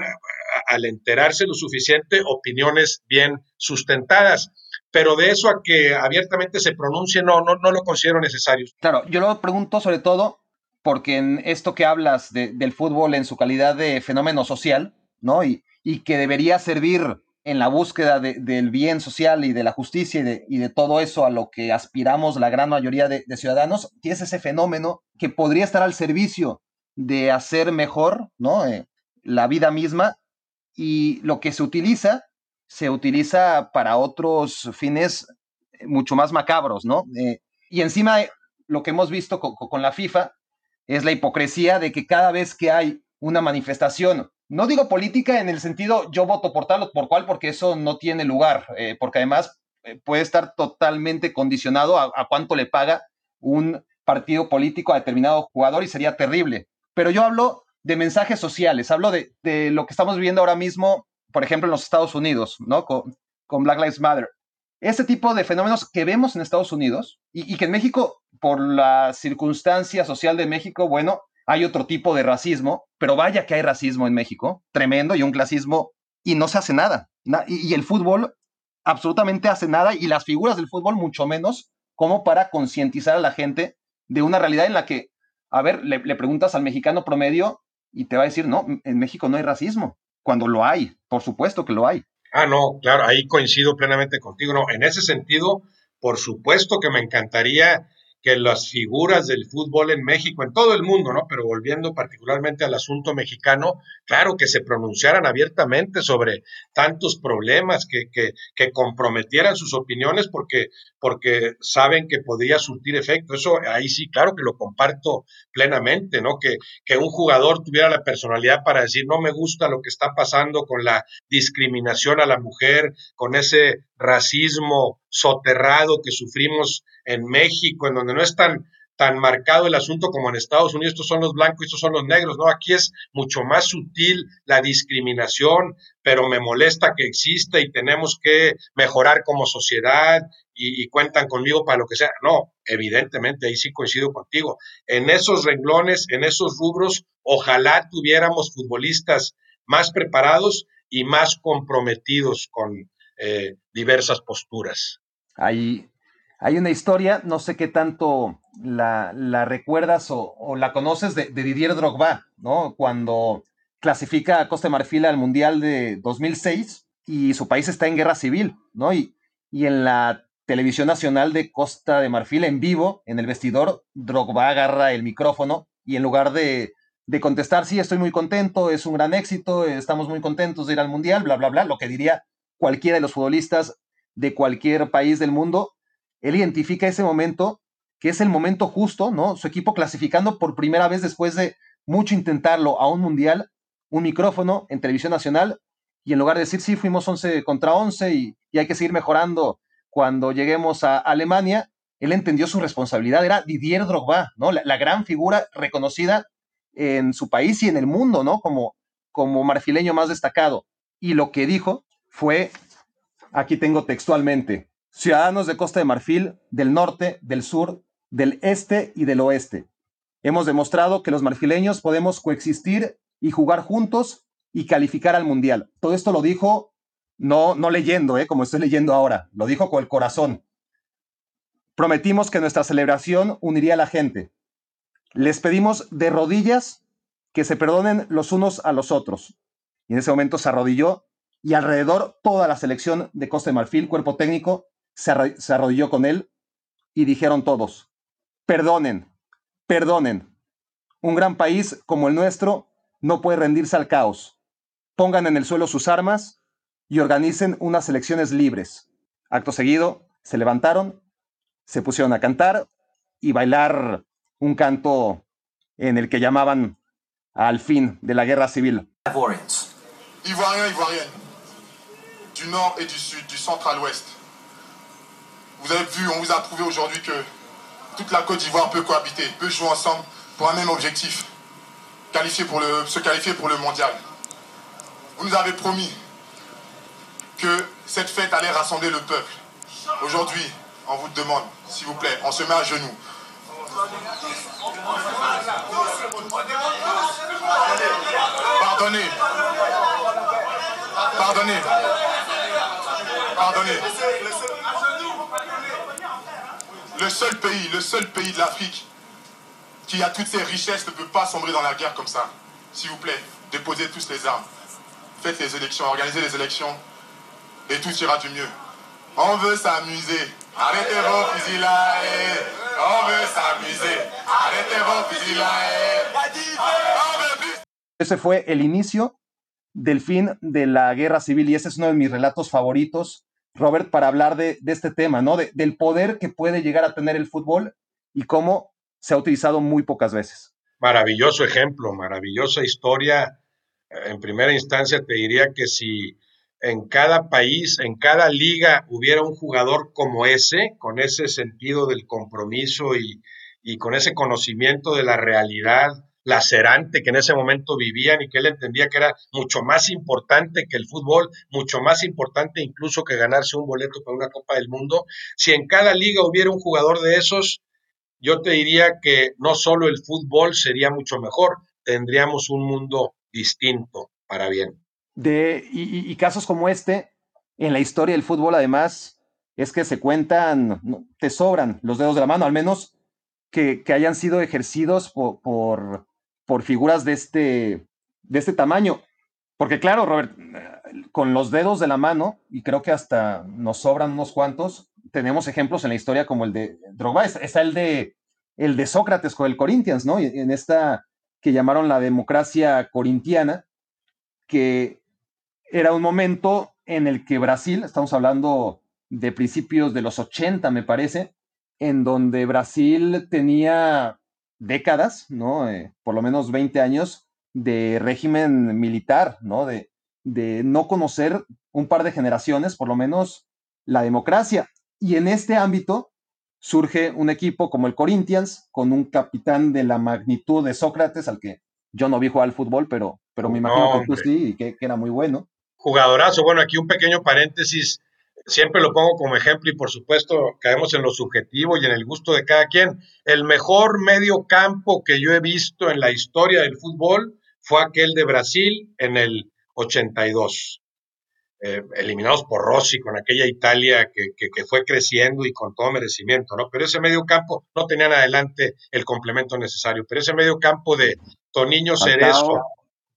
al enterarse lo suficiente, opiniones bien sustentadas. Pero de eso a que abiertamente se pronuncie, no, no, no lo considero necesario. Claro, yo lo pregunto sobre todo porque en esto que hablas del fútbol en su calidad de fenómeno social, ¿no? Y, y que debería servir en la búsqueda del bien social y de la justicia y de, todo eso a lo que aspiramos la gran mayoría de, ciudadanos, tienes ese fenómeno que podría estar al servicio de hacer mejor ¿no? Eh, la vida misma y lo que se utiliza, se utiliza para otros fines mucho más macabros, ¿no? Eh, y encima lo que hemos visto con la FIFA es la hipocresía de que cada vez que hay una manifestación no digo política en el sentido yo voto por tal o por cual, porque eso no tiene lugar, eh, porque además eh, puede estar totalmente condicionado a, cuánto le paga un partido político a determinado jugador y sería terrible. Pero yo hablo de mensajes sociales, hablo de, lo que estamos viviendo ahora mismo, por ejemplo, en los Estados Unidos, ¿no? Con, Black Lives Matter. Ese tipo de fenómenos que vemos en Estados Unidos y, y que en México, por la circunstancia social de México, bueno, hay otro tipo de racismo, pero vaya que hay racismo en México, tremendo, y un clasismo, y no se hace nada. y, el fútbol absolutamente hace nada, y las figuras del fútbol mucho menos, como para concientizar a la gente de una realidad en la que, a ver, le, preguntas al mexicano promedio y te va a decir, no, en México no hay racismo, cuando lo hay, por supuesto que lo hay. Ah, no, claro, ahí coincido plenamente contigo. No, en ese sentido, por supuesto que me encantaría que las figuras del fútbol en México, en todo el mundo, ¿no? Pero volviendo particularmente al asunto mexicano, claro que se pronunciaran abiertamente sobre tantos problemas, que, que, que comprometieran sus opiniones porque, porque saben que podía surtir efecto. Eso ahí sí, claro que lo comparto plenamente, ¿no? Que, que un jugador tuviera la personalidad para decir, no me gusta lo que está pasando con la discriminación a la mujer, con ese racismo soterrado que sufrimos en México, en donde no es tan, tan marcado el asunto como en Estados Unidos, estos son los blancos y estos son los negros, ¿no? Aquí es mucho más sutil la discriminación, pero me molesta que exista y tenemos que mejorar como sociedad y, cuentan conmigo para lo que sea. No, evidentemente, ahí sí coincido contigo. En esos renglones, en esos rubros, ojalá tuviéramos futbolistas más preparados y más comprometidos con, eh, diversas posturas. Hay, hay una historia, no sé qué tanto la, recuerdas o, la conoces de, Didier Drogba, ¿no? Cuando clasifica Costa de Marfil al Mundial de 2006 y su país está en guerra civil, ¿no? Y, en la televisión nacional de Costa de Marfil en vivo, en el vestidor, Drogba agarra el micrófono y en lugar de contestar, sí, estoy muy contento, es un gran éxito, estamos muy contentos de ir al Mundial, bla, bla, bla, lo que diría cualquiera de los futbolistas de cualquier país del mundo, él identifica ese momento que es el momento justo, ¿no? Su equipo clasificando por primera vez después de mucho intentarlo a un mundial un micrófono en televisión nacional y en lugar de decir, sí, fuimos 11 contra 11 y, hay que seguir mejorando cuando lleguemos a Alemania, él entendió su responsabilidad, era Didier Drogba, ¿no? La, gran figura reconocida en su país y en el mundo, ¿no? Como, como marfileño más destacado. Y lo que dijo fue, aquí tengo textualmente, ciudadanos de Costa de Marfil, del norte, del sur, del este y del oeste. Hemos demostrado que los marfileños podemos coexistir y jugar juntos y calificar al Mundial. Todo esto lo dijo no, no leyendo, ¿eh? como estoy leyendo ahora, lo dijo con el corazón. Prometimos que nuestra celebración uniría a la gente. Les pedimos de rodillas que se perdonen los unos a los otros. Y en ese momento se arrodilló y alrededor toda la selección de Costa de Marfil, cuerpo técnico, se, arrodilló con él y dijeron todos, perdonen, perdonen. Un gran país como el nuestro no puede rendirse al caos. Pongan en el suelo sus armas y organicen unas elecciones libres. Acto seguido, se levantaron, se pusieron a cantar y bailar un canto en el que llamaban al fin de la guerra civil. Ivoiriens, du nord et du sud, du centre à l'ouest. Vous avez vu, on vous a prouvé aujourd'hui que toute la Côte d'Ivoire peut cohabiter, peut jouer ensemble pour un même objectif, qualifier pour le, se qualifier pour le mondial. Vous nous avez promis que cette fête allait rassembler le peuple. Aujourd'hui, on vous demande, s'il vous plaît, on se met à genoux. Pardonnez. Pardonnez. Pardonnez. Le seul pays, le seul pays de l'Afrique qui a toutes ses richesses ne peut pas sombrer dans la guerre comme ça. S'il vous plaît, déposez tous les armes. Faites les élections, organisez les élections et tout ira du mieux. On veut s'amuser. Arrêtez vos fusils là. On veut s'amuser. Arrêtez vos fusils là. Ese fue el inicio del fin de la guerra civil y ese es uno de mis relatos favoritos, Robert, para hablar de, este tema, ¿no? De, del poder que puede llegar a tener el fútbol y cómo se ha utilizado muy pocas veces. Maravilloso ejemplo, maravillosa historia. En primera instancia te diría que si en cada país, en cada liga hubiera un jugador como ese, con ese sentido del compromiso y con ese conocimiento de la realidad lacerante que en ese momento vivían y que él entendía que era mucho más importante que el fútbol, mucho más importante incluso que ganarse un boleto para una Copa del Mundo. Si en cada liga hubiera un jugador de esos, yo te diría que no solo el fútbol sería mucho mejor, tendríamos un mundo distinto para bien. De, y, casos como este, en la historia del fútbol, además, es que se cuentan, te sobran los dedos de la mano, al menos que, hayan sido ejercidos por, por, figuras de este, de este tamaño. Porque claro, Robert, con los dedos de la mano, y creo que hasta nos sobran unos cuantos, tenemos ejemplos en la historia como el de Drogba, está el de, el de Sócrates con el Corinthians, ¿no? En esta que llamaron la democracia corintiana, que era un momento en el que Brasil, estamos hablando de principios de los 80, me parece, en donde Brasil tenía décadas, ¿no? Eh, por lo menos 20 años de régimen militar, ¿no? De, de no conocer un par de generaciones, por lo menos, la democracia. Y en este ámbito surge un equipo como el Corinthians, con un capitán de la magnitud de Sócrates, al que yo no vi jugar al fútbol, pero, pero me imagino que tú sí, y que, era muy bueno. Jugadorazo. Bueno, aquí un pequeño paréntesis. Siempre lo pongo como ejemplo y por supuesto caemos en lo subjetivo y en el gusto de cada quien. El mejor medio campo que yo he visto en la historia del fútbol fue aquel de Brasil en el 82. Eh, eliminados por Rossi con aquella Italia que, que, fue creciendo y con todo merecimiento, ¿no? Pero ese medio campo no tenían adelante el complemento necesario, pero ese medio campo de Toniño Cerezo,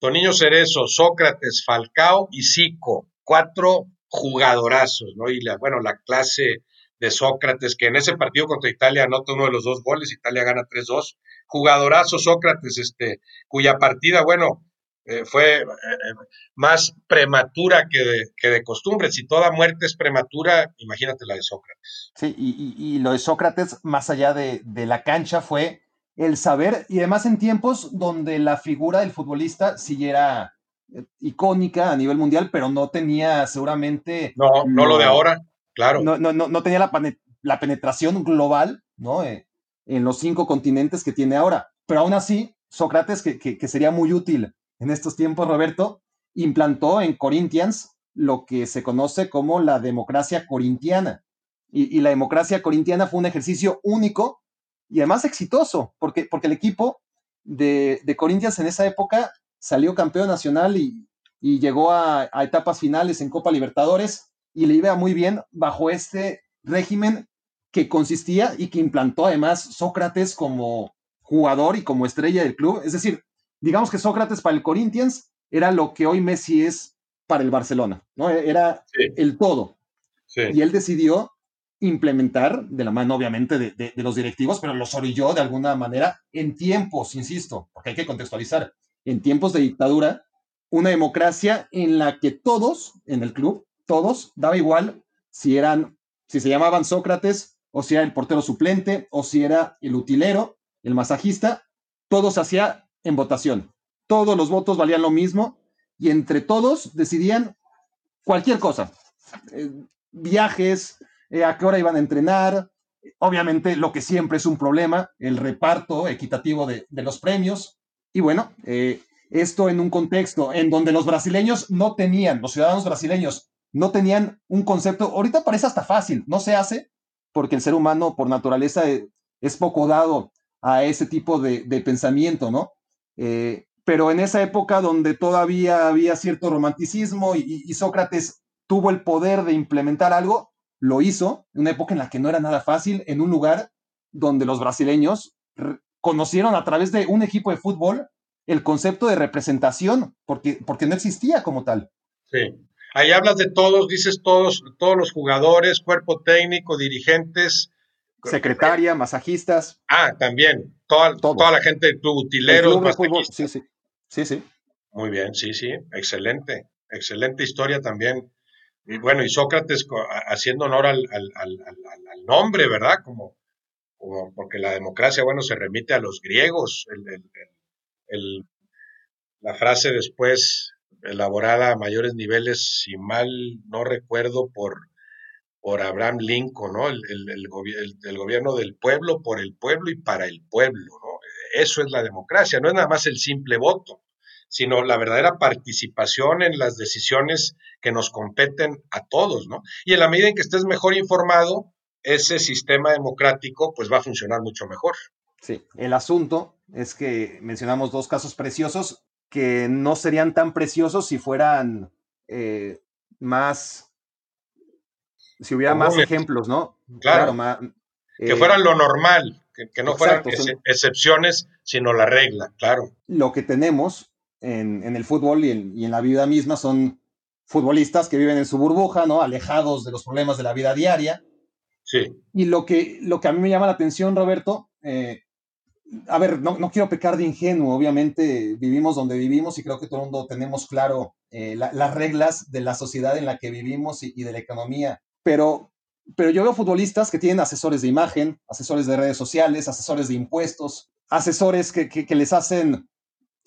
Toniño Cerezo, Sócrates, Falcao y Zico, cuatro jugadorazos, ¿no? Y la, bueno, la clase de Sócrates, que en ese partido contra Italia anota uno de los dos goles, Italia gana 3-2, jugadorazo Sócrates, este, cuya partida, bueno, eh, fue eh, eh, más prematura que de, que de, costumbre. Si toda muerte es prematura, imagínate la de Sócrates. Sí, y, lo de Sócrates, más allá de, la cancha, fue el saber, y además en tiempos donde la figura del futbolista siguiera eh, icónica a nivel mundial, pero no tenía seguramente... No, no lo de ahora, claro. No, no, no, tenía la, penetración global, ¿no? Eh, en los cinco continentes que tiene ahora. Pero aún así, Sócrates, que, que, sería muy útil en estos tiempos, Roberto, implantó en Corinthians lo que se conoce como la democracia corintiana. Y, y, la democracia corintiana fue un ejercicio único y además exitoso, porque, porque el equipo de, de Corinthians en esa época salió campeón nacional y, y llegó a, a, etapas finales en Copa Libertadores y le iba muy bien bajo este régimen que consistía y que implantó además Sócrates como jugador y como estrella del club. Es decir, digamos que Sócrates para el Corinthians era lo que hoy Messi es para el Barcelona, ¿no? Era el todo. Y él decidió implementar, de la mano obviamente de, de, los directivos, pero los orilló de alguna manera en tiempos, insisto, porque hay que contextualizar, en tiempos de dictadura, una democracia en la que todos en el club, todos, daba igual si eran, si se llamaban Sócrates o si era el portero suplente, o si era el utilero, el masajista, todo se hacía en votación. Todos los votos valían lo mismo y entre todos decidían cualquier cosa. Eh, viajes, eh, a qué hora iban a entrenar, obviamente lo que siempre es un problema, el reparto equitativo de, los premios. Y bueno, eh, esto en un contexto en donde los brasileños no tenían, los ciudadanos brasileños no tenían un concepto, ahorita parece hasta fácil, no se hace, porque el ser humano por naturaleza eh, es poco dado a ese tipo de, pensamiento, ¿no? Eh, pero en esa época donde todavía había cierto romanticismo y, Sócrates tuvo el poder de implementar algo, lo hizo, en una época en la que no era nada fácil, en un lugar donde los brasileños conocieron a través de un equipo de fútbol el concepto de representación, porque, porque no existía como tal. Sí. Ahí hablas de todos, dices todos, todos los jugadores, cuerpo técnico, dirigentes. Secretaria, masajistas. Ah, también. Toda, toda la gente del club, utileros, Sí, sí. Sí, sí. Muy bien, sí, sí. Excelente. Excelente historia también. Y bueno, y Sócrates haciendo honor al, nombre, ¿verdad? Como, porque la democracia, bueno, se remite a los griegos. la frase después elaborada a mayores niveles, si mal no recuerdo, por, por Abraham Lincoln, ¿no? El, el, gobierno del pueblo, por el pueblo y para el pueblo, ¿no? Eso es la democracia, no es nada más el simple voto, sino la verdadera participación en las decisiones que nos competen a todos, ¿no? Y en la medida en que estés mejor informado, ese sistema democrático pues va a funcionar mucho mejor. Sí, el asunto es que mencionamos dos casos preciosos que no serían tan preciosos si fueran eh, más, si hubiera más ejemplos, ¿no? Claro, que fueran eh, lo normal, que, no fueran excepciones, sino la regla, claro. Lo que tenemos en, el fútbol y en, la vida misma son futbolistas que viven en su burbuja, ¿no? Alejados de los problemas de la vida diaria. Sí. Y lo que, lo que a mí me llama la atención, Roberto, eh, a ver, no, no, quiero pecar de ingenuo, obviamente vivimos donde vivimos y creo que todo el mundo tenemos claro eh, las reglas de la sociedad en la que vivimos y, de la economía, pero, pero yo veo futbolistas que tienen asesores de imagen, asesores de redes sociales, asesores de impuestos, asesores que, que, les hacen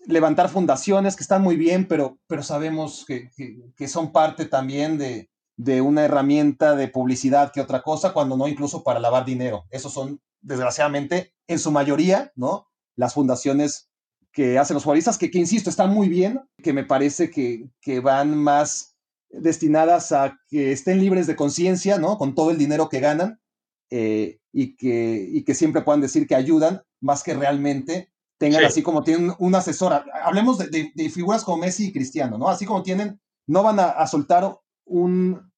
levantar fundaciones que están muy bien, pero, pero sabemos que, que son parte también de, de una herramienta de publicidad que otra cosa, cuando no incluso para lavar dinero. Esos son desgraciadamente, en su mayoría, ¿no? Las fundaciones que hacen los futbolistas, que, que insisto, están muy bien, que me parece que, que van más destinadas a que estén libres de conciencia, ¿no? Con todo el dinero que ganan eh, y, que, y que siempre puedan decir que ayudan, más que realmente tengan así como tienen un asesor. Hablemos de, de, figuras como Messi y Cristiano, ¿no? Así como tienen, no van a, a soltar un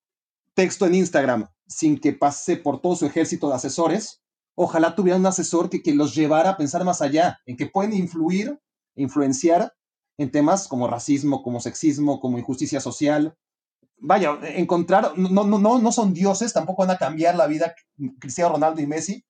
texto en Instagram sin que pase por todo su ejército de asesores, ojalá tuviera un asesor que, que los llevara a pensar más allá, en que pueden influir, influenciar en temas como racismo, como sexismo, como injusticia social. Vaya, encontrar, no, no, no, no son dioses, tampoco van a cambiar la vida Cristiano Ronaldo y Messi,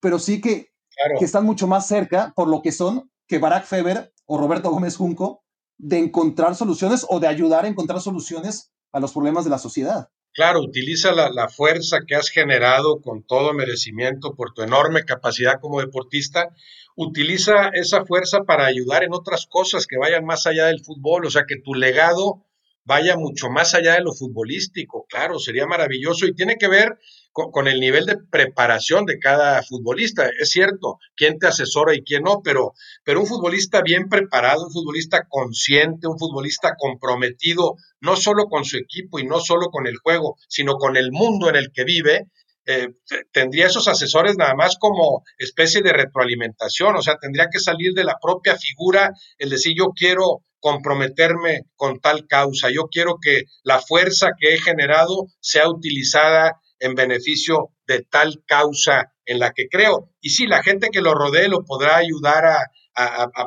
pero sí que, que están mucho más cerca por lo que son que Barack Feber o Roberto Gómez Junco de encontrar soluciones o de ayudar a encontrar soluciones a los problemas de la sociedad. Claro, utiliza la, la, fuerza que has generado con todo merecimiento por tu enorme capacidad como deportista. Utiliza esa fuerza para ayudar en otras cosas que vayan más allá del fútbol, o sea, que tu legado vaya mucho más allá de lo futbolístico. Claro, sería maravilloso y tiene que ver con, el nivel de preparación de cada futbolista. Es cierto, quién te asesora y quién no, pero, pero un futbolista bien preparado, un futbolista consciente, un futbolista comprometido, no solo con su equipo y no solo con el juego, sino con el mundo en el que vive, eh, tendría esos asesores nada más como especie de retroalimentación, o sea, tendría que salir de la propia figura el decir yo quiero comprometerme con tal causa, yo quiero que la fuerza que he generado sea utilizada en beneficio de tal causa en la que creo. Y sí, la gente que lo rodee lo podrá ayudar a,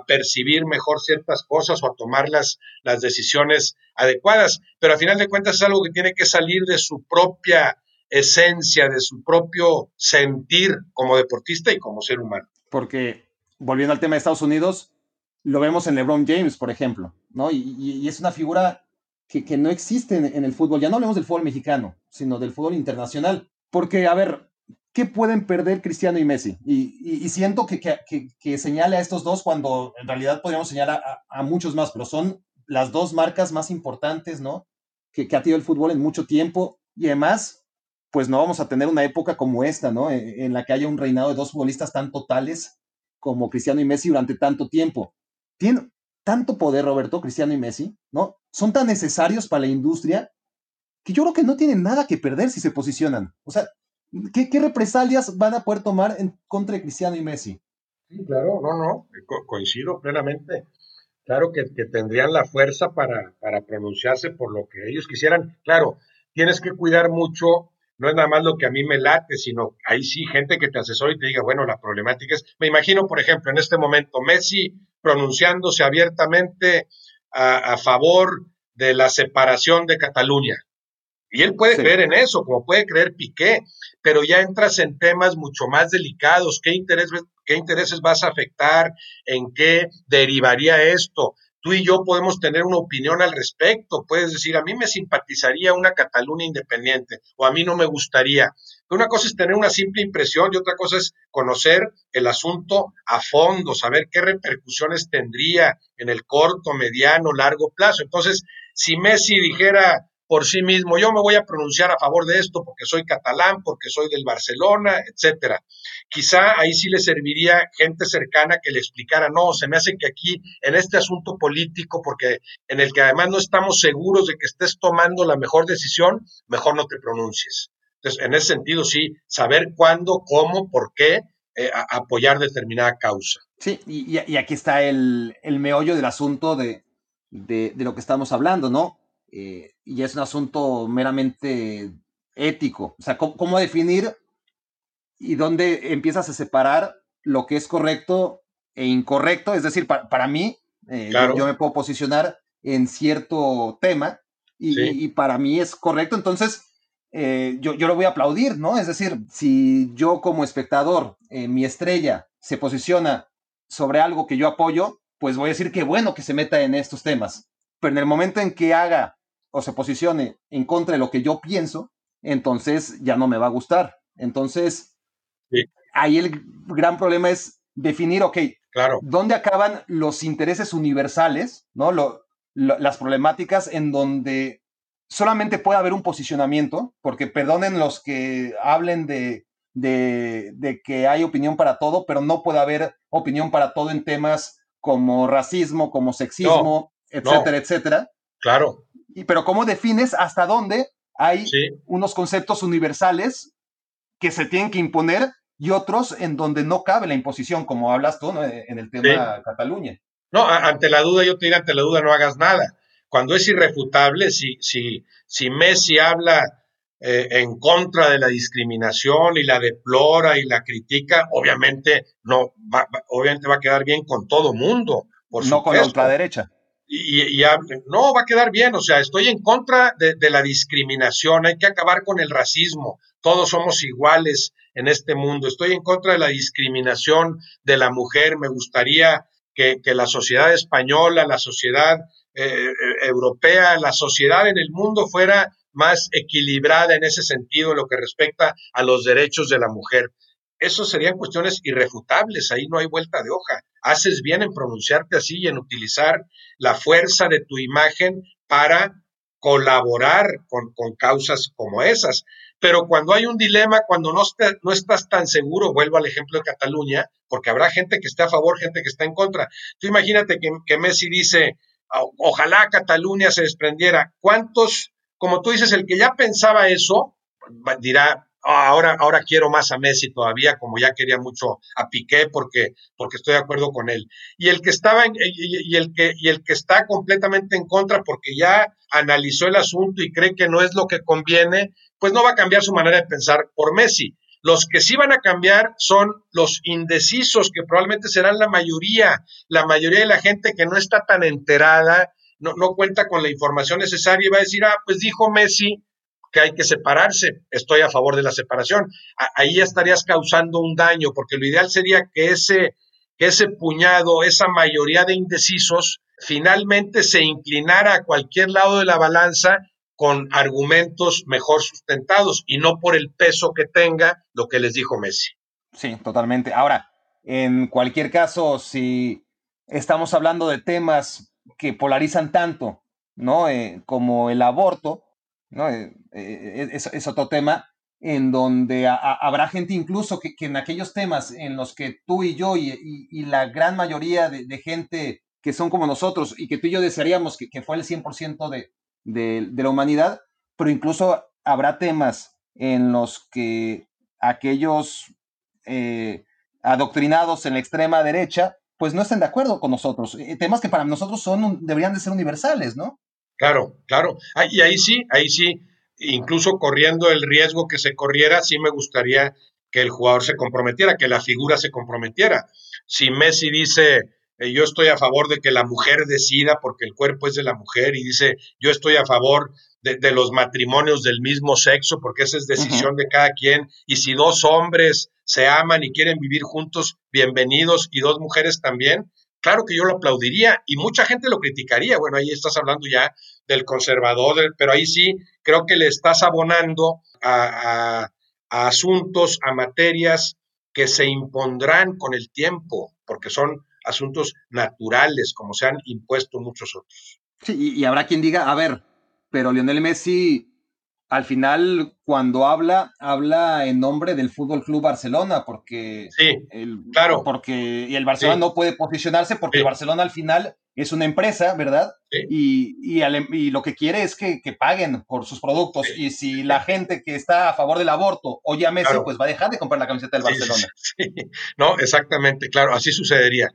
percibir mejor ciertas cosas o a tomar las, las decisiones adecuadas, pero al final de cuentas es algo que tiene que salir de su propia esencia, de su propio sentir como deportista y como ser humano. Porque, volviendo al tema de Estados Unidos, lo vemos en LeBron James, por ejemplo, ¿no? Y, es una figura que, no existe en, el fútbol. Ya no hablemos del fútbol mexicano, sino del fútbol internacional. Porque, a ver, ¿qué pueden perder Cristiano y Messi? Y, siento que, que, señale a estos dos cuando en realidad podríamos señalar a, muchos más, pero son las dos marcas más importantes, ¿no? Que, ha tenido el fútbol en mucho tiempo. Y además, pues no vamos a tener una época como esta, ¿no? En, en la que haya un reinado de dos futbolistas tan totales como Cristiano y Messi durante tanto tiempo. Tienen, tanto poder, Roberto, Cristiano y Messi, ¿no? Son tan necesarios para la industria que yo creo que no tienen nada que perder si se posicionan. O sea, ¿qué, represalias van a poder tomar en contra de Cristiano y Messi? Sí, claro, no, no, coincido plenamente. Claro que, tendrían la fuerza para, para pronunciarse por lo que ellos quisieran. Claro, tienes que cuidar mucho no es nada más lo que a mí me late, sino hay sí gente que te asesora y te diga, bueno, la problemática es, me imagino, por ejemplo, en este momento, Messi pronunciándose abiertamente a, favor de la separación de Cataluña. Y él puede creer en eso, como puede creer Piqué, pero ya entras en temas mucho más delicados. ¿Qué, interés, ¿Qué intereses vas a afectar? ¿En qué derivaría esto? Tú y yo podemos tener una opinión al respecto. Puedes decir, a mí me simpatizaría una Cataluña independiente o a mí no me gustaría. Una cosa es tener una simple impresión y otra cosa es conocer el asunto a fondo, saber qué repercusiones tendría en el corto, mediano, largo plazo. Entonces, si Messi dijera por sí mismo, yo me voy a pronunciar a favor de esto porque soy catalán, porque soy del Barcelona, etcétera. Quizá ahí sí le serviría gente cercana que le explicara, no, se me hace que aquí en este asunto político, porque en el que además no estamos seguros de que estés tomando la mejor decisión, mejor no te pronuncies. Entonces, en ese sentido, sí, saber cuándo, cómo, por qué eh, apoyar determinada causa. Sí, y, aquí está el, meollo del asunto de, lo que estamos hablando, ¿no? Eh, y es un asunto meramente ético. O sea, ¿cómo, definir y dónde empiezas a separar lo que es correcto e incorrecto? Es decir, para, mí, eh, yo, me puedo posicionar en cierto tema y, y, para mí es correcto. Entonces, eh, yo, yo lo voy a aplaudir, ¿no? Es decir, si yo como espectador, eh, mi estrella se posiciona sobre algo que yo apoyo, pues voy a decir que bueno que se meta en estos temas. Pero en el momento en que haga o se posicione en contra de lo que yo pienso, entonces ya no me va a gustar. Entonces, ahí el gran problema es definir, ok, claro. ¿dónde acaban los intereses universales, ¿no? las problemáticas en donde solamente puede haber un posicionamiento, porque perdonen los que hablen de, de, que hay opinión para todo, pero no puede haber opinión para todo en temas como racismo, como sexismo, etcétera, etcétera. Claro. Y, pero ¿cómo defines hasta dónde hay unos conceptos universales que se tienen que imponer y otros en donde no cabe la imposición, como hablas tú en el tema Cataluña? No, ante la duda, yo te diría, ante la duda no hagas nada cuando es irrefutable, si, si, si Messi habla eh, en contra de la discriminación y la deplora y la critica, obviamente no va, obviamente va a quedar bien con todo mundo. Por no con la ultraderecha. Y, y, no, va a quedar bien, o sea, estoy en contra de, de, la discriminación, hay que acabar con el racismo, todos somos iguales en este mundo, estoy en contra de la discriminación de la mujer, me gustaría que, que la sociedad española, la sociedad eh, eh, europea, la sociedad en el mundo fuera más equilibrada en ese sentido en lo que respecta a los derechos de la mujer. Eso serían cuestiones irrefutables, ahí no hay vuelta de hoja. Haces bien en pronunciarte así y en utilizar la fuerza de tu imagen para colaborar con, causas como esas. Pero cuando hay un dilema, cuando no, no estás tan seguro, vuelvo al ejemplo de Cataluña, porque habrá gente que esté a favor, gente que está en contra. Tú imagínate que Messi dice, ojalá Cataluña se desprendiera. ¿Cuántos, como tú dices, el que ya pensaba eso, dirá, ahora, ahora quiero más a Messi todavía, como ya quería mucho a Piqué, porque, porque estoy de acuerdo con él. Y el que estaba y, el que, y el que está completamente en contra, porque ya analizó el asunto y cree que no es lo que conviene, pues no va a cambiar su manera de pensar por Messi. Los que sí van a cambiar son los indecisos, que probablemente serán la mayoría, la mayoría de la gente que no está tan enterada, no, no cuenta con la información necesaria y va a decir, ah, pues dijo Messi, que hay que separarse. Estoy a favor de la separación. Ahí estarías causando un daño, porque lo ideal sería que ese, que ese puñado, esa mayoría de indecisos, finalmente se inclinara a cualquier lado de la balanza con argumentos mejor sustentados y no por el peso que tenga lo que les dijo Messi. Sí, totalmente. Ahora, en cualquier caso, si estamos hablando de temas que polarizan tanto, ¿no? Eh, como el aborto, ¿no? Eh, eh, es, otro tema en donde habrá gente incluso que, en aquellos temas en los que tú y yo y, la gran mayoría de, gente que son como nosotros y que tú y yo desearíamos que, que fue el 100% de, de, la humanidad, pero incluso habrá temas en los que aquellos eh, adoctrinados en la extrema derecha pues no estén de acuerdo con nosotros. temas que para nosotros son, deberían de ser universales, ¿no? Claro, claro. Ah, y ahí sí, ahí sí, incluso corriendo el riesgo que se corriera, sí me gustaría que el jugador se comprometiera, que la figura se comprometiera. Si Messi dice, eh, yo estoy a favor de que la mujer decida porque el cuerpo es de la mujer y dice, yo estoy a favor de, los matrimonios del mismo sexo porque esa es decisión de cada quien. Y si dos hombres se aman y quieren vivir juntos, bienvenidos, y dos mujeres también, claro que yo lo aplaudiría y mucha gente lo criticaría. Bueno, ahí estás hablando ya del conservador, pero ahí sí creo que le estás abonando a, asuntos, a materias que se impondrán con el tiempo, porque son asuntos naturales, como se han impuesto muchos otros. Sí, y habrá quien diga, a ver, pero Lionel Messi al final, cuando habla, habla en nombre del Fútbol Club Barcelona, porque el, claro. porque y el Barcelona no puede posicionarse porque el Barcelona al final es una empresa, ¿verdad? Y, y, lo que quiere es que, paguen por sus productos. Y si la gente que está a favor del aborto oye a Messi, pues va a dejar de comprar la camiseta del Barcelona. [LAUGHS] No, exactamente, claro, así sucedería.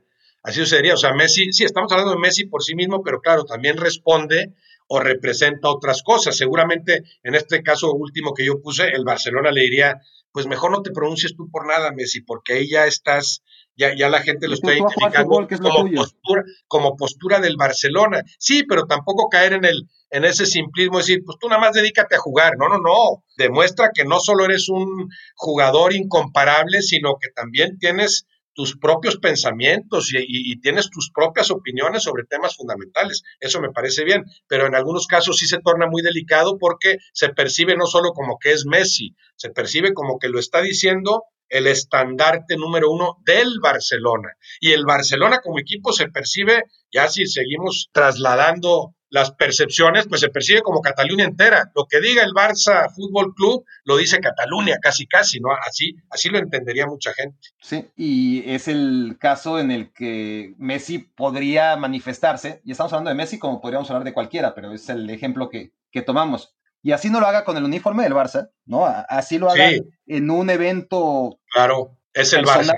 Así sucedería. O sea, Messi, sí, estamos hablando de Messi por sí mismo, pero claro, también responde o representa otras cosas. Seguramente en este caso último que yo puse, el Barcelona le diría, pues mejor no te pronuncies tú por nada, Messi, porque ahí ya estás, ya, ya la gente lo está identificando como postura, como postura del Barcelona. Sí, pero tampoco caer en el, en ese simplismo, decir, pues tú nada más dedícate a jugar. No, no, no. Demuestra que no solo eres un jugador incomparable, sino que también tienes tus propios pensamientos y, tienes tus propias opiniones sobre temas fundamentales. Eso me parece bien, pero en algunos casos sí se torna muy delicado porque se percibe no solo como que es Messi, se percibe como que lo está diciendo el estandarte número uno del Barcelona. Y el Barcelona como equipo se percibe, ya si seguimos trasladando las percepciones, pues se percibe como Cataluña entera. Lo que diga el Barça Fútbol Club lo dice Cataluña, casi casi, ¿no? Así, así lo entendería mucha gente. Sí, y es el caso en el que Messi podría manifestarse, y estamos hablando de Messi como podríamos hablar de cualquiera, pero es el ejemplo que, que tomamos. Y así no lo haga con el uniforme del Barça, ¿no? Así lo haga en un evento. Claro, es el Barça.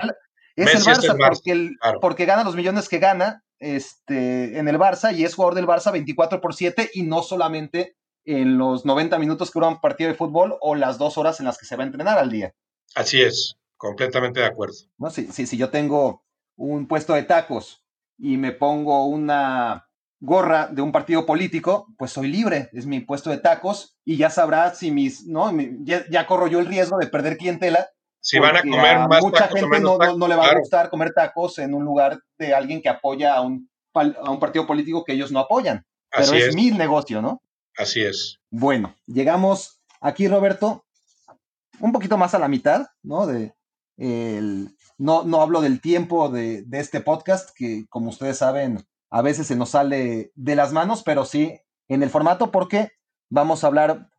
Es el Barça, porque, porque gana los millones que gana este, en el Barça y es jugador del Barça 24 por 7 y no solamente en los 90 minutos que dura un partido de fútbol o las dos horas en las que se va a entrenar al día. Así es, completamente de acuerdo. ¿No? Si, si, si yo tengo un puesto de tacos y me pongo una gorra de un partido político, pues soy libre, es mi puesto de tacos y ya sabrá si mis, ¿no? Ya, ya corro yo el riesgo de perder clientela si van a comer más mucha gente no, no, le va a gustar comer tacos en un lugar de alguien que apoya a un, a un partido político que ellos no apoyan. Pero es, mi negocio, ¿no? Así es. Bueno, llegamos aquí, Roberto, un poquito más a la mitad, ¿no? De, no, no hablo del tiempo de, de, este podcast, que como ustedes saben, a veces se nos sale de las manos, pero sí en el formato, porque vamos a hablar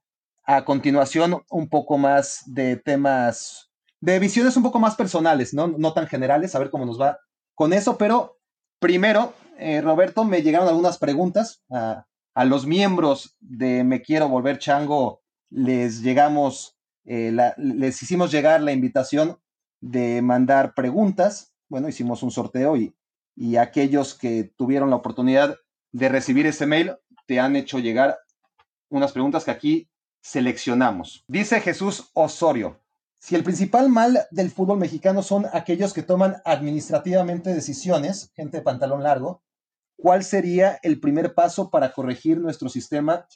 a continuación un poco más de temas, de visiones un poco más personales, ¿no? No tan generales, a ver cómo nos va con eso, pero primero, eh, Roberto, me llegaron algunas preguntas a, a, los miembros de Me Quiero Volver Chango, les llegamos, eh, les hicimos llegar la invitación de mandar preguntas, bueno, hicimos un sorteo y, y aquellos que tuvieron la oportunidad de recibir ese mail te han hecho llegar unas preguntas que aquí seleccionamos. Dice Jesús Osorio, si el principal mal del fútbol mexicano son aquellos que toman administrativamente decisiones, gente de pantalón largo, ¿cuál sería el primer paso para corregir nuestro sistema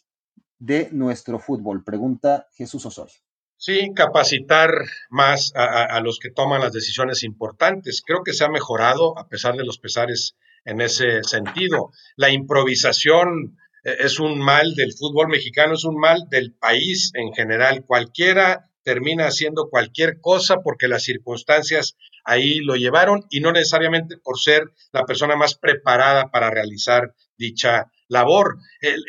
de nuestro fútbol? Pregunta Jesús Osorio. Sí, capacitar más a, a, los que toman las decisiones importantes. Creo que se ha mejorado a pesar de los pesares en ese sentido. La improvisación eh, es un mal del fútbol mexicano, es un mal del país en general. Cualquiera termina haciendo cualquier cosa porque las circunstancias ahí lo llevaron y no necesariamente por ser la persona más preparada para realizar dicha labor.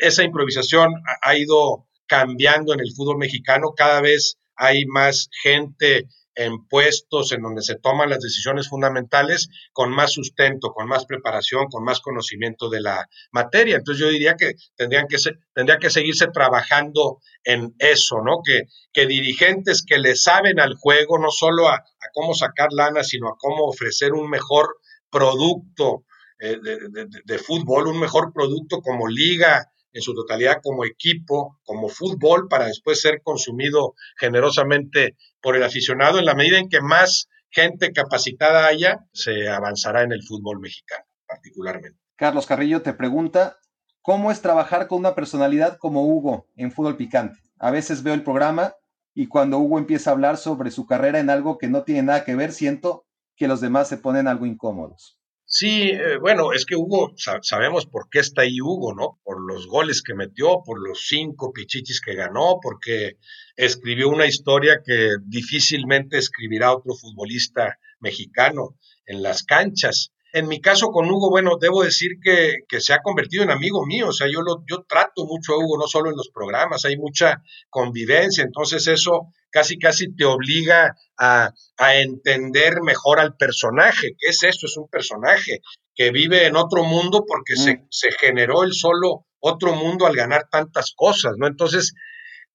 Esa improvisación ha ido cambiando en el fútbol mexicano, cada vez hay más gente en puestos en donde se toman las decisiones fundamentales con más sustento, con más preparación, con más conocimiento de la materia. Entonces yo diría que tendrían que tendría que seguirse trabajando en eso, ¿no? Que, que dirigentes que le saben al juego, no solo a, cómo sacar lana, sino a cómo ofrecer un mejor producto eh, de, de fútbol, un mejor producto como liga, en su totalidad como equipo, como fútbol, para después ser consumido generosamente por el aficionado. En la medida en que más gente capacitada haya, se avanzará en el fútbol mexicano, particularmente. Carlos Carrillo te pregunta, ¿cómo es trabajar con una personalidad como Hugo en Fútbol Picante? A veces veo el programa y cuando Hugo empieza a hablar sobre su carrera en algo que no tiene nada que ver, siento que los demás se ponen algo incómodos. Sí, eh, bueno, es que Hugo, sabemos por qué está ahí Hugo, ¿no? Por los goles que metió, por los cinco pichichis que ganó, porque escribió una historia que difícilmente escribirá otro futbolista mexicano en las canchas. En mi caso con Hugo, bueno, debo decir que, que, se ha convertido en amigo mío, o sea, yo, lo, yo trato mucho a Hugo, no solo en los programas, hay mucha convivencia, entonces eso casi, casi te obliga a, a entender mejor al personaje. ¿Qué es eso? Es un personaje que vive en otro mundo porque se, mm. se generó el solo otro mundo al ganar tantas cosas, ¿no? Entonces,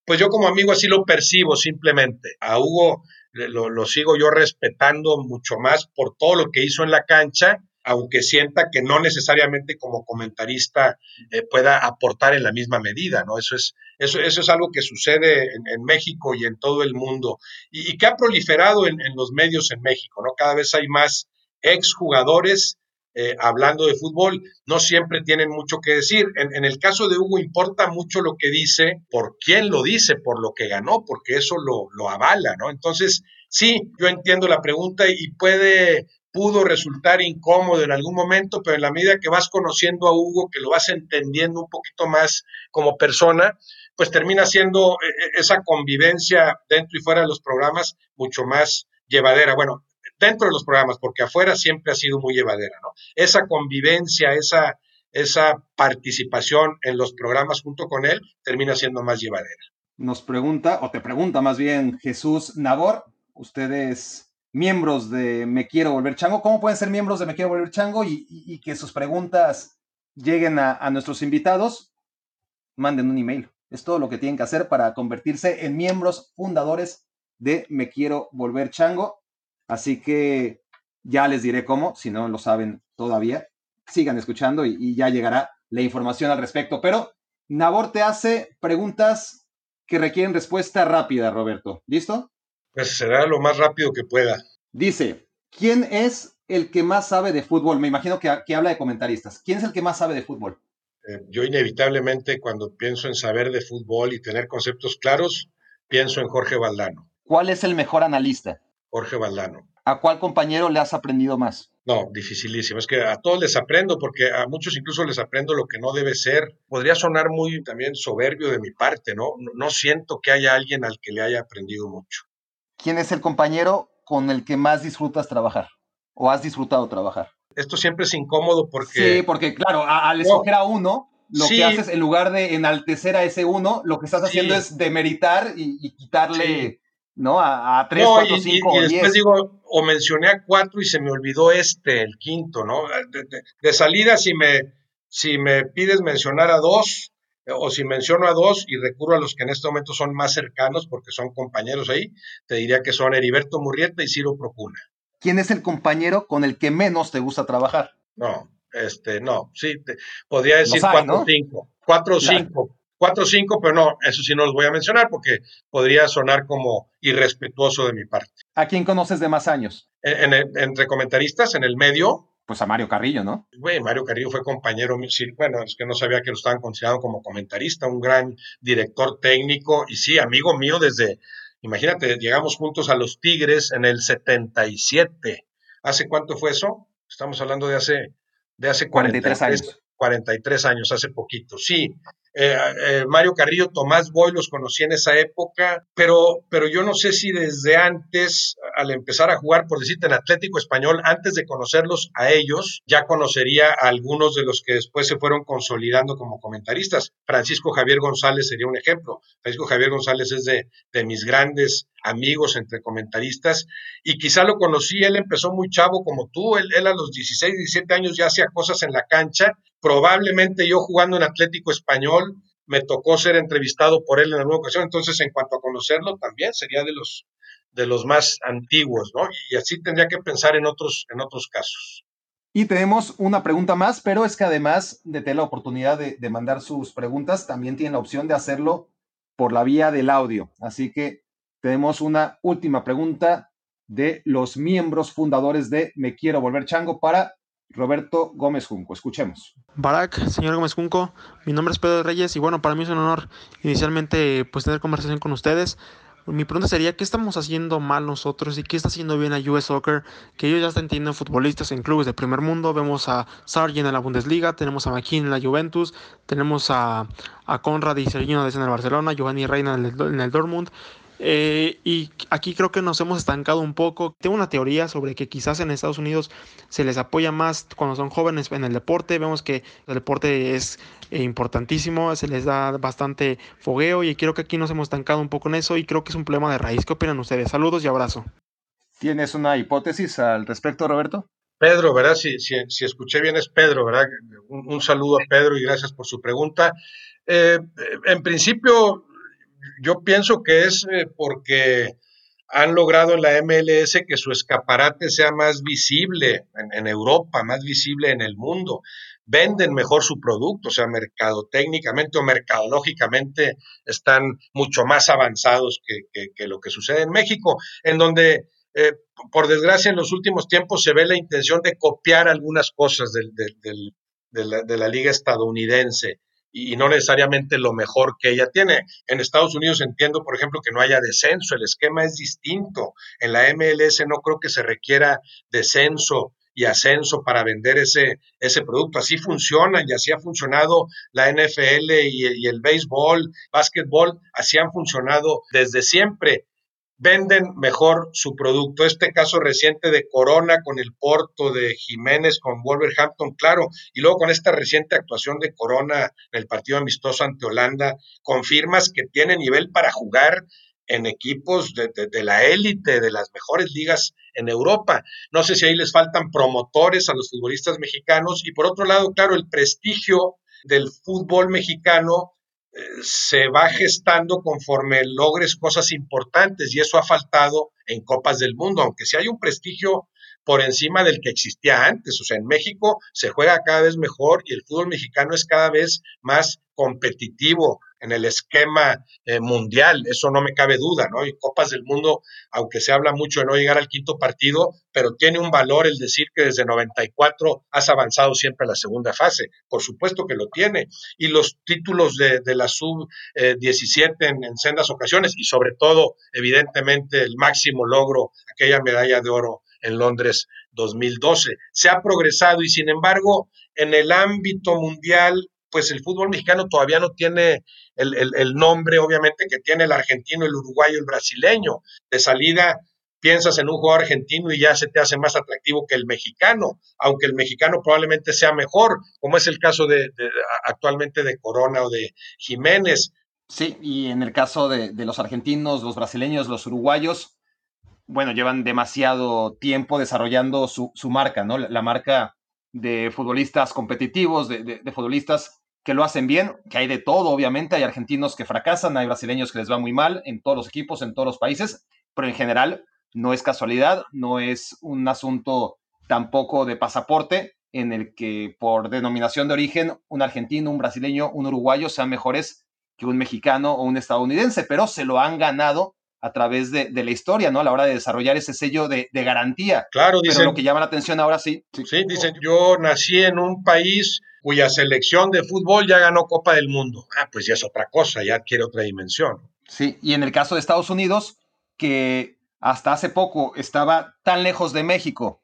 pues yo como amigo así lo percibo simplemente. A Hugo lo, lo, sigo yo respetando mucho más por todo lo que hizo en la cancha aunque sienta que no necesariamente como comentarista eh, pueda aportar en la misma medida, ¿no? Eso es, eso, eso es algo que sucede en, México y en todo el mundo y, que ha proliferado en, los medios en México, ¿no? Cada vez hay más exjugadores eh, hablando de fútbol, no siempre tienen mucho que decir. En, en, el caso de Hugo importa mucho lo que dice, por quién lo dice, por lo que ganó, porque eso lo, lo avala, ¿no? Entonces, sí, yo entiendo la pregunta y puede pudo resultar incómodo en algún momento, pero en la medida que vas conociendo a Hugo, que lo vas entendiendo un poquito más como persona, pues termina siendo eh, eh, esa convivencia dentro y fuera de los programas mucho más llevadera. Bueno, dentro de los programas, porque afuera siempre ha sido muy llevadera, ¿no? Esa convivencia, esa, esa participación en los programas junto con él termina siendo más llevadera. Nos pregunta, o te pregunta más bien Jesús Nabor, ustedes miembros de Me Quiero Volver Chango. ¿Cómo pueden ser miembros de Me Quiero Volver Chango y, que sus preguntas lleguen a, nuestros invitados? Manden un email. Es todo lo que tienen que hacer para convertirse en miembros fundadores de Me Quiero Volver Chango. Así que ya les diré cómo, si no lo saben todavía. Sigan escuchando y, y ya llegará la información al respecto. Pero Nabor te hace preguntas que requieren respuesta rápida, Roberto. ¿Listo? Pues será lo más rápido que pueda. Dice, ¿quién es el que más sabe de fútbol? Me imagino que, habla de comentaristas. ¿Quién es el que más sabe de fútbol? Eh, yo inevitablemente cuando pienso en saber de fútbol y tener conceptos claros, pienso en Jorge Valdano. ¿Cuál es el mejor analista? Jorge Valdano. ¿A cuál compañero le has aprendido más? No, dificilísimo. Es que a todos les aprendo, porque a muchos incluso les aprendo lo que no debe ser. Podría sonar muy también soberbio de mi parte, ¿no? No, siento que haya alguien al que le haya aprendido mucho. ¿Quién es el compañero con el que más disfrutas trabajar? ¿O has disfrutado trabajar? Esto siempre es incómodo porque... Sí, porque claro, al escoger a uno, lo que haces en lugar de enaltecer a ese uno, lo que estás haciendo es demeritar y, quitarle... ¿no? A, tres, cuatro, cinco. Y, después digo, o mencioné a cuatro y se me olvidó este, el quinto, ¿no? De, salida, si me, si me pides mencionar a dos, o si menciono a dos y recurro a los que en este momento son más cercanos, porque son compañeros ahí, te diría que son Heriberto Murrieta y Ciro Procuna. ¿Quién es el compañero con el que menos te gusta trabajar? No, este, no, sí, podría decir cuatro o cinco. Cuatro o cinco, cuatro o cinco, pero no, eso sí no los voy a mencionar porque podría sonar como irrespetuoso de mi parte. ¿A quién conoces de más años? entre comentaristas, en el medio. Pues a Mario Carrillo, ¿no? Güey, Mario Carrillo fue compañero, bueno, es que no sabía que lo estaban considerando como comentarista, un gran director técnico y sí, amigo mío desde, imagínate, llegamos juntos a los Tigres en el 77. ¿Hace cuánto fue eso? Estamos hablando de hace, de hace 43 años. 43 años, hace poquito. Sí, eh, eh, Mario Carrillo, Tomás Boy, los conocí en esa época, pero, pero yo no sé si desde antes, al empezar a jugar, por decirte, en Atlético Español, antes de conocerlos a ellos, ya conocería a algunos de los que después se fueron consolidando como comentaristas. Francisco Javier González sería un ejemplo. Francisco Javier González es de, de mis grandes amigos entre comentaristas y quizá lo conocí, él empezó muy chavo como tú, él, a los 16, 17 años ya hacía cosas en la cancha, probablemente yo jugando en Atlético Español me tocó ser entrevistado por él en alguna ocasión, entonces en cuanto a conocerlo también sería de los, de los más antiguos, ¿no? Y así tendría que pensar en otros, en otros casos. Y tenemos una pregunta más, pero es que además de tener la oportunidad de, de mandar sus preguntas, también tiene la opción de hacerlo por la vía del audio. Así que tenemos una última pregunta de los miembros fundadores de Me Quiero Volver Chango para Roberto Gómez Junco. Escuchemos. Barack, señor Gómez Junco, mi nombre es Pedro Reyes y bueno, para mí es un honor inicialmente pues tener conversación con ustedes. Mi pregunta sería, ¿qué estamos haciendo mal nosotros y qué está haciendo bien a US Soccer? Que ellos ya están teniendo futbolistas en clubes de primer mundo. Vemos a Sargent en la Bundesliga, tenemos a McKean en la Juventus, tenemos a, Conrad y Sergio en el Barcelona, Giovanni Reina en el Dortmund. Eh, y aquí creo que nos hemos estancado un poco. Tengo una teoría sobre que quizás en Estados Unidos se les apoya más cuando son jóvenes en el deporte. Vemos que el deporte es eh, importantísimo, se les da bastante fogueo y creo que aquí nos hemos estancado un poco en eso y creo que es un problema de raíz. ¿Qué opinan ustedes? Saludos y abrazo. ¿Tienes una hipótesis al respecto, Roberto? Pedro, ¿verdad? Si, si, escuché bien es Pedro, ¿verdad? Un, saludo a Pedro y gracias por su pregunta. Eh, en principio, yo pienso que es eh, porque han logrado en la MLS que su escaparate sea más visible en, Europa, más visible en el mundo. Venden mejor su producto, o sea, mercadotécnicamente o mercadológicamente están mucho más avanzados que, lo que sucede en México, en donde, eh, por desgracia, en los últimos tiempos se ve la intención de copiar algunas cosas de la liga estadounidense y no necesariamente lo mejor que ella tiene. En Estados Unidos entiendo, por ejemplo, que no haya descenso, el esquema es distinto. En la MLS no creo que se requiera descenso y ascenso para vender ese, ese producto. Así funciona y así ha funcionado la NFL y, y el béisbol, básquetbol, así han funcionado desde siempre venden mejor su producto. Este caso reciente de Corona con el Porto, de Jiménez con Wolverhampton, claro, y luego con esta reciente actuación de Corona en el partido amistoso ante Holanda, confirmas que tiene nivel para jugar en equipos de, de la élite, de las mejores ligas en Europa. No sé si ahí les faltan promotores a los futbolistas mexicanos y por otro lado, claro, el prestigio del fútbol mexicano se va gestando conforme logres cosas importantes y eso ha faltado en Copas del Mundo, aunque si hay un prestigio por encima del que existía antes. O sea, en México se juega cada vez mejor y el fútbol mexicano es cada vez más competitivo en el esquema eh, mundial, eso no me cabe duda, ¿no? Y Copas del Mundo, aunque se habla mucho de no llegar al quinto partido, pero tiene un valor el decir que desde 94 has avanzado siempre a la segunda fase, por supuesto que lo tiene, y los títulos de, la sub-17 eh, en, en sendas ocasiones, y sobre todo, evidentemente, el máximo logro, aquella medalla de oro en Londres 2012. Se ha progresado y sin embargo, en el ámbito mundial, pues el fútbol mexicano todavía no tiene el, el nombre, obviamente, que tiene el argentino, el uruguayo, el brasileño. De salida, piensas en un jugador argentino y ya se te hace más atractivo que el mexicano, aunque el mexicano probablemente sea mejor, como es el caso de, actualmente de Corona o de Jiménez. Sí, y en el caso de, los argentinos, los brasileños, los uruguayos, bueno, llevan demasiado tiempo desarrollando su, marca, ¿no? La, marca de futbolistas competitivos, de, de futbolistas que lo hacen bien, que hay de todo, obviamente, hay argentinos que fracasan, hay brasileños que les va muy mal en todos los equipos, en todos los países, pero en general no es casualidad, no es un asunto tampoco de pasaporte en el que por denominación de origen un argentino, un brasileño, un uruguayo sean mejores que un mexicano o un estadounidense, pero se lo han ganado a través de, la historia, ¿no? A la hora de desarrollar ese sello de, garantía. Claro, dicen. Pero lo que llama la atención ahora sí. Sí, dicen, yo nací en un país cuya selección de fútbol ya ganó Copa del Mundo. Ah, pues ya es otra cosa, ya adquiere otra dimensión. Sí, y en el caso de Estados Unidos, que hasta hace poco estaba tan lejos de México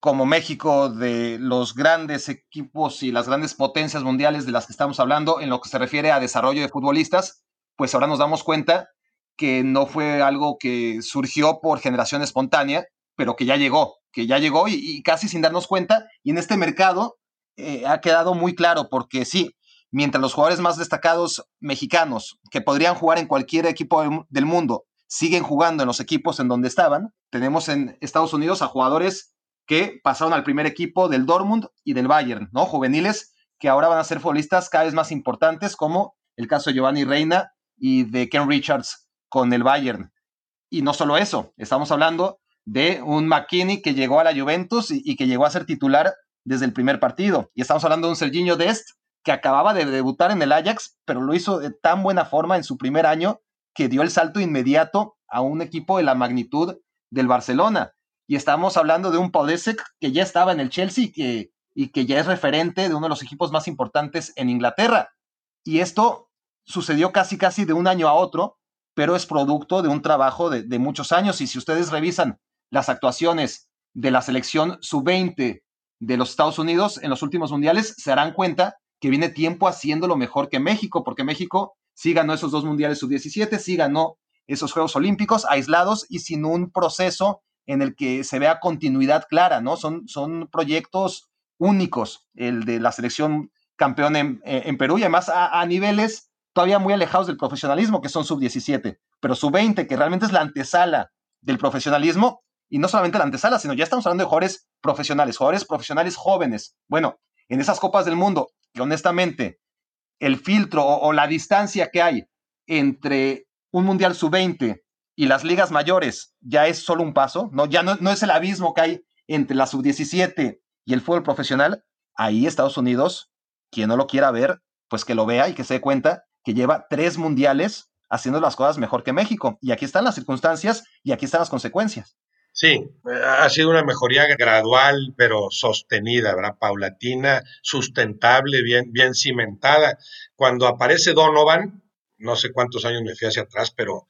como México de los grandes equipos y las grandes potencias mundiales de las que estamos hablando en lo que se refiere a desarrollo de futbolistas, pues ahora nos damos cuenta que no fue algo que surgió por generación espontánea, pero que ya llegó, que ya llegó y, casi sin darnos cuenta. Y en este mercado eh, ha quedado muy claro, porque sí, mientras los jugadores más destacados mexicanos, que podrían jugar en cualquier equipo del mundo, siguen jugando en los equipos en donde estaban. Tenemos en Estados Unidos a jugadores que pasaron al primer equipo del Dortmund y del Bayern, ¿no? Juveniles que ahora van a ser futbolistas cada vez más importantes, como el caso de Giovanni Reina y de Ken Richards con el Bayern. Y no solo eso, estamos hablando de un McKinney que llegó a la Juventus y, que llegó a ser titular desde el primer partido. Y estamos hablando de un Serginho Dest que acababa de debutar en el Ajax, pero lo hizo de tan buena forma en su primer año que dio el salto inmediato a un equipo de la magnitud del Barcelona. Y estamos hablando de un Podesek que ya estaba en el Chelsea que, y que ya es referente de uno de los equipos más importantes en Inglaterra. Y esto sucedió casi casi de un año a otro, pero es producto de un trabajo de, muchos años. Y si ustedes revisan las actuaciones de la selección sub-20 de los Estados Unidos en los últimos mundiales, se darán cuenta que viene tiempo haciéndolo mejor que México, porque México sí ganó esos dos mundiales sub-17, sí ganó esos Juegos Olímpicos aislados y sin un proceso en el que se vea continuidad clara, ¿no? Son, son proyectos únicos, el de la selección campeón en, Perú y además a, niveles todavía muy alejados del profesionalismo, que son sub-17, pero sub-20, que realmente es la antesala del profesionalismo, y no solamente la antesala, sino ya estamos hablando de jugadores profesionales, jugadores profesionales jóvenes. Bueno, en esas copas del mundo, que honestamente el filtro o, la distancia que hay entre un Mundial sub-20 y las ligas mayores ya es solo un paso, ¿no? Ya no, no es el abismo que hay entre la sub-17 y el fútbol profesional. Ahí Estados Unidos, quien no lo quiera ver, pues que lo vea y que se dé cuenta que lleva tres mundiales haciendo las cosas mejor que México. Y aquí están las circunstancias y aquí están las consecuencias. Sí, ha sido una mejoría gradual, pero sostenida, ¿verdad? Paulatina, sustentable, bien, bien cimentada. Cuando aparece Donovan, no sé cuántos años me fui hacia atrás, pero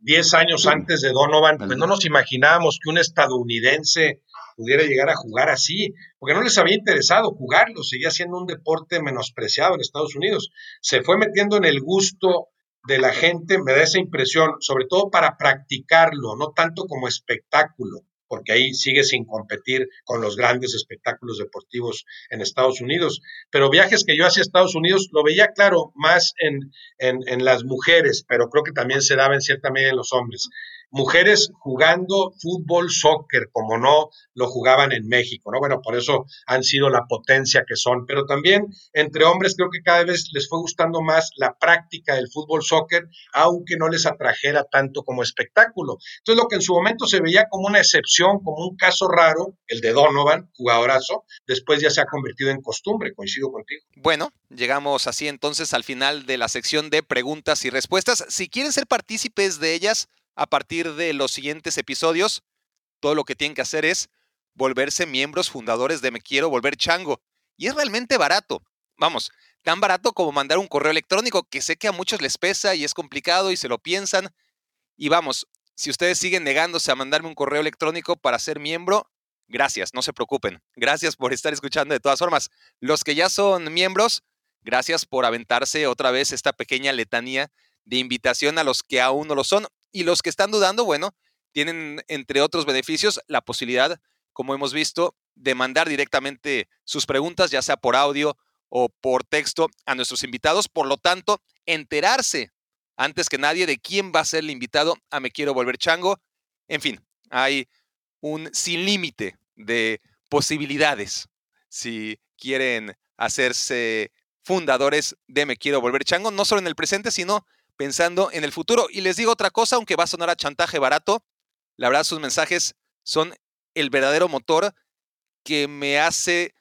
10 ah, años antes de Donovan, pues no nos imaginábamos que un estadounidense pudiera llegar a jugar así, porque no les había interesado jugarlo, seguía siendo un deporte menospreciado en Estados Unidos. Se fue metiendo en el gusto de la gente, me da esa impresión, sobre todo para practicarlo, no tanto como espectáculo, porque ahí sigue sin competir con los grandes espectáculos deportivos en Estados Unidos. Pero viajes que yo hacía a Estados Unidos lo veía claro más en, en, en las mujeres, pero creo que también se daba en cierta medida en los hombres mujeres jugando fútbol, soccer, como no lo jugaban en México, ¿no? Bueno, por eso han sido la potencia que son, pero también entre hombres creo que cada vez les fue gustando más la práctica del fútbol, soccer, aunque no les atrajera tanto como espectáculo. Entonces, lo que en su momento se veía como una excepción, como un caso raro, el de Donovan, jugadorazo, después ya se ha convertido en costumbre, coincido contigo. Bueno, llegamos así entonces al final de la sección de preguntas y respuestas. Si quieren ser partícipes de ellas, a partir de los siguientes episodios, todo lo que tienen que hacer es volverse miembros fundadores de Me Quiero Volver Chango. Y es realmente barato. Vamos, tan barato como mandar un correo electrónico, que sé que a muchos les pesa y es complicado y se lo piensan. Y vamos, si ustedes siguen negándose a mandarme un correo electrónico para ser miembro, gracias, no se preocupen. Gracias por estar escuchando de todas formas. Los que ya son miembros, gracias por aventarse otra vez esta pequeña letanía de invitación a los que aún no lo son. Y los que están dudando, bueno, tienen, entre otros beneficios, la posibilidad, como hemos visto, de mandar directamente sus preguntas, ya sea por audio o por texto, a nuestros invitados. Por lo tanto, enterarse antes que nadie de quién va a ser el invitado a Me Quiero Volver Chango. En fin, hay un sin límite de posibilidades si quieren hacerse fundadores de Me Quiero Volver Chango, no solo en el presente, sino pensando en el futuro. Y les digo otra cosa, aunque va a sonar a chantaje barato, la verdad sus mensajes son el verdadero motor que me hace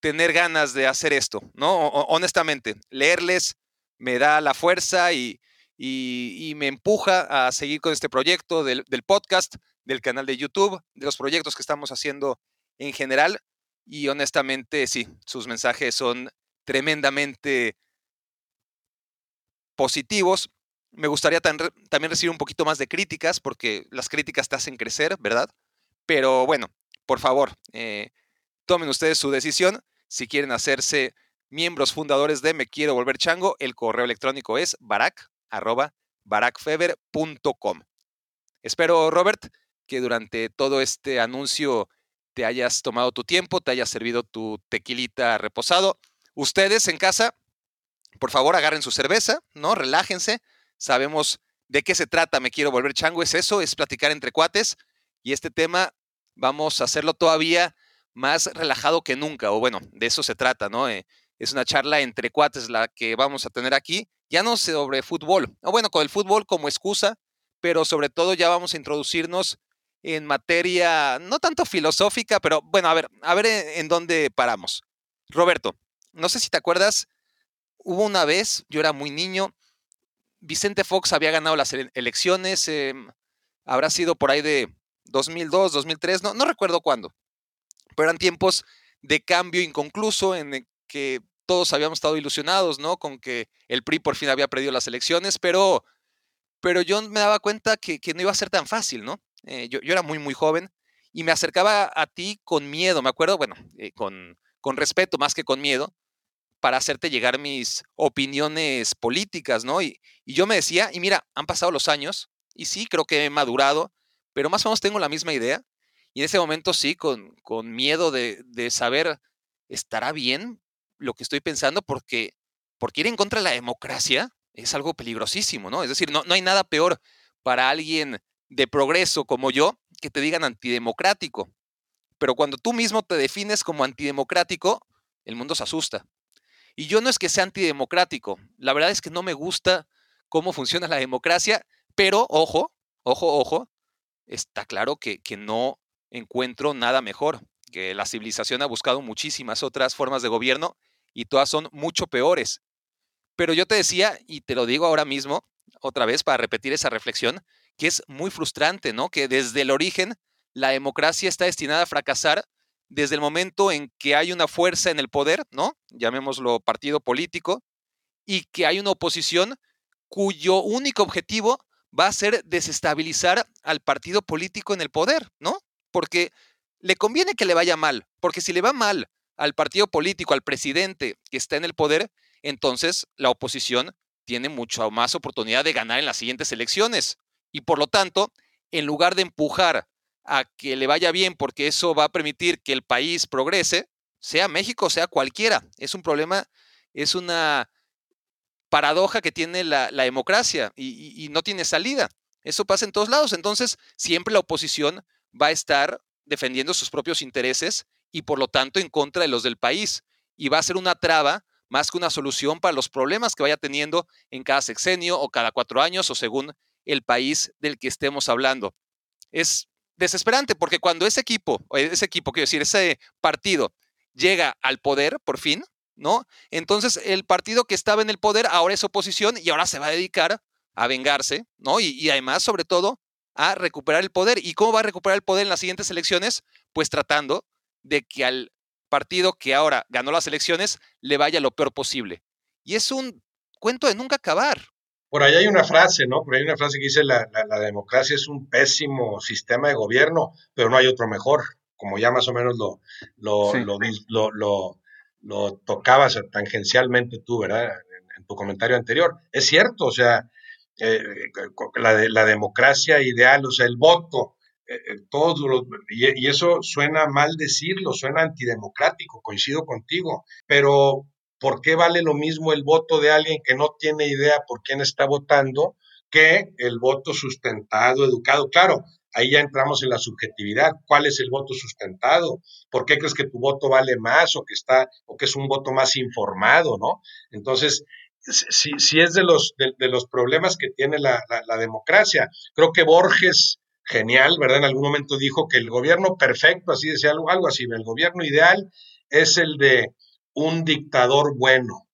tener ganas de hacer esto, ¿no? honestamente, leerles me da la fuerza y, y, me empuja a seguir con este proyecto del, del, podcast, del canal de YouTube, de los proyectos que estamos haciendo en general. Y honestamente, sí, sus mensajes son tremendamente positivos. Me gustaría también recibir un poquito más de críticas, porque las críticas te hacen crecer, ¿verdad? Pero bueno, por favor, eh, tomen ustedes su decisión. Si quieren hacerse miembros fundadores de Me Quiero Volver Chango, el correo electrónico es barak, Espero, Robert, que durante todo este anuncio te hayas tomado tu tiempo, te haya servido tu tequilita reposado. Ustedes en casa, por favor, agarren su cerveza, ¿no? Relájense. Sabemos de qué se trata, me quiero volver chango, es eso, es platicar entre cuates. Y este tema vamos a hacerlo todavía más relajado que nunca, o bueno, de eso se trata, ¿no? Eh, es una charla entre cuates la que vamos a tener aquí, ya no sobre fútbol, o bueno, con el fútbol como excusa, pero sobre todo ya vamos a introducirnos en materia no tanto filosófica, pero bueno, a ver, a ver en dónde paramos. Roberto, no sé si te acuerdas hubo una vez, yo era muy niño, Vicente Fox había ganado las elecciones, em, habrá sido por ahí de 2002, 2003, no, no recuerdo cuándo, pero eran tiempos de cambio inconcluso en que todos habíamos estado ilusionados, ¿no? Con que el PRI por fin había perdido las elecciones, pero, pero yo me daba cuenta que, no iba a ser tan fácil, ¿no? Eh, yo, era muy, muy joven y me acercaba a ti con miedo, me acuerdo, bueno, eh, con, con respeto más que con miedo, para hacerte llegar mis opiniones políticas, ¿no? Y, yo me decía, y mira, han pasado los años, y sí, creo que he madurado, pero más o menos tengo la misma idea. Y en ese momento sí, con, con miedo de, de, saber, ¿estará bien lo que estoy pensando? Porque, porque ir en contra de la democracia es algo peligrosísimo, ¿no? Es decir, no, no hay nada peor para alguien de progreso como yo que te digan antidemocrático. Pero cuando tú mismo te defines como antidemocrático, el mundo se asusta. Y yo no es que sea antidemocrático, la verdad es que no me gusta cómo funciona la democracia, pero ojo, ojo, ojo, está claro que, que no encuentro nada mejor, que la civilización ha buscado muchísimas otras formas de gobierno y todas son mucho peores. Pero yo te decía, y te lo digo ahora mismo, otra vez para repetir esa reflexión, que es muy frustrante, ¿no? Que desde el origen la democracia está destinada a fracasar desde el momento en que hay una fuerza en el poder, ¿no? Llamémoslo partido político, y que hay una oposición cuyo único objetivo va a ser desestabilizar al partido político en el poder, ¿no? Porque le conviene que le vaya mal, porque si le va mal al partido político, al presidente que está en el poder, entonces la oposición tiene mucha más oportunidad de ganar en las siguientes elecciones. Y por lo tanto, en lugar de empujar a que le vaya bien porque eso va a permitir que el país progrese, sea México, sea cualquiera. Es un problema, es una paradoja que tiene la, democracia y, y, no tiene salida. Eso pasa en todos lados. Entonces, siempre la oposición va a estar defendiendo sus propios intereses y por lo tanto en contra de los del país. Y va a ser una traba más que una solución para los problemas que vaya teniendo en cada sexenio o cada cuatro años o según el país del que estemos hablando. Es desesperante, porque cuando ese equipo, ese equipo, quiero decir, ese partido llega al poder, por fin, ¿no? Entonces el partido que estaba en el poder ahora es oposición y ahora se va a dedicar a vengarse, ¿no? Y, además, sobre todo, a recuperar el poder. ¿Y cómo va a recuperar el poder en las siguientes elecciones? Pues tratando de que al partido que ahora ganó las elecciones le vaya lo peor posible. Y es un cuento de nunca acabar. Por ahí hay una frase, ¿no? Por ahí hay una frase que dice la, la, democracia es un pésimo sistema de gobierno, pero no hay otro mejor. como ya más o menos lo, lo, lo, lo, tocabas tangencialmente tú, ¿verdad? En, tu comentario anterior. Es cierto, o sea, eh, la, la democracia ideal, o sea, el voto, eh, eh, todos y, y, eso suena mal decirlo, suena antidemocrático, coincido contigo, pero ¿por qué vale lo mismo el voto de alguien que no tiene idea por quién está votando que el voto sustentado, educado? Claro, ahí ya entramos en la subjetividad. ¿Cuál es el voto sustentado? ¿Por qué crees que tu voto vale más o que está o que es un voto más informado, no? Entonces, si, es de los, de, los problemas que tiene la, la, democracia. Creo que Borges, genial, ¿verdad? En algún momento dijo que el gobierno perfecto, así decía algo, algo así, el gobierno ideal es el de un dictador bueno.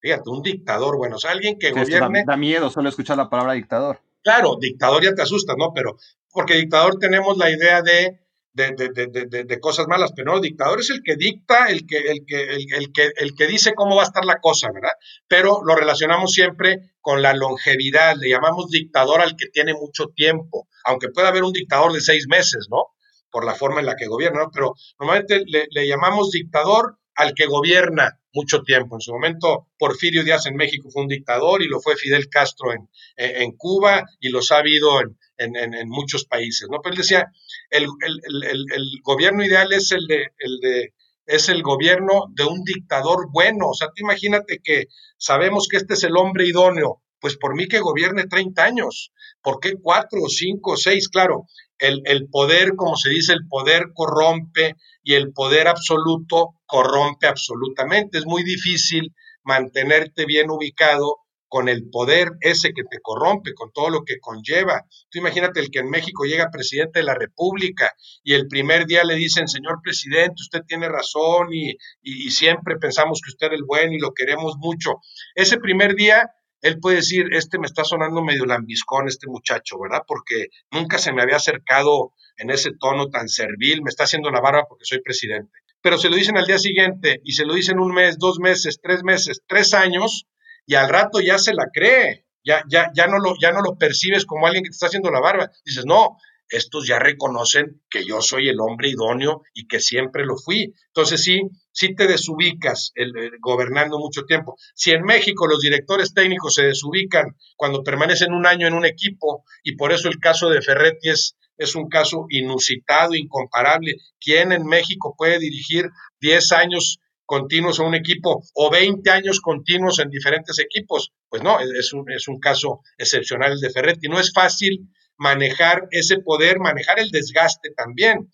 Fíjate, un dictador bueno, o sea, alguien que gobierne. Da, miedo solo escuchar la palabra dictador. Claro, dictador ya te asusta, ¿no? Pero porque dictador tenemos la idea de, de, cosas malas, pero no, dictador es el que dicta, el que, el, que, el, que, el que dice cómo va a estar la cosa, ¿verdad? Pero lo relacionamos siempre con la longevidad, le llamamos dictador al que tiene mucho tiempo, aunque pueda haber un dictador de seis meses, ¿no? Por la forma en la que gobierna, ¿no? Pero normalmente le, le llamamos dictador al que gobierna mucho tiempo. En su momento, Porfirio Díaz en México fue un dictador y lo fue Fidel Castro en, en, Cuba y los ha habido en, en, muchos países. ¿no? Pero él decía, el, el, el, el, gobierno ideal es el de, el de es el gobierno de un dictador bueno. O sea, tú imagínate que sabemos que este es el hombre idóneo, pues por mí que gobierne 30 años. ¿Por qué cuatro o cinco o seis? Claro, el, el, poder, como se dice, el poder corrompe y el poder absoluto corrompe absolutamente. Es muy difícil mantenerte bien ubicado con el poder ese que te corrompe, con todo lo que conlleva. Tú imagínate el que en México llega presidente de la República y el primer día le dicen, señor presidente, usted tiene razón y, y, siempre pensamos que usted es el bueno y lo queremos mucho. Ese primer día él puede decir, este me está sonando medio lambiscón, este muchacho, ¿verdad? Porque nunca se me había acercado en ese tono tan servil, me está haciendo la barba porque soy presidente. Pero se lo dicen al día siguiente y se lo dicen un mes, dos meses, tres meses, tres años, y al rato ya se la cree, ya, ya, ya, no, lo, ya no lo percibes como alguien que te está haciendo la barba. Dices, no, estos ya reconocen que yo soy el hombre idóneo y que siempre lo fui. Entonces sí, sí te desubicas el, gobernando mucho tiempo. Si en México los directores técnicos se desubican cuando permanecen un año en un equipo, y por eso el caso de Ferretti es, es un caso inusitado, incomparable. ¿Quién en México puede dirigir 10 años continuos a un equipo o 20 años continuos en diferentes equipos? Pues no, es un, es un caso excepcional el de Ferretti. No es fácil manejar ese poder, manejar el desgaste también.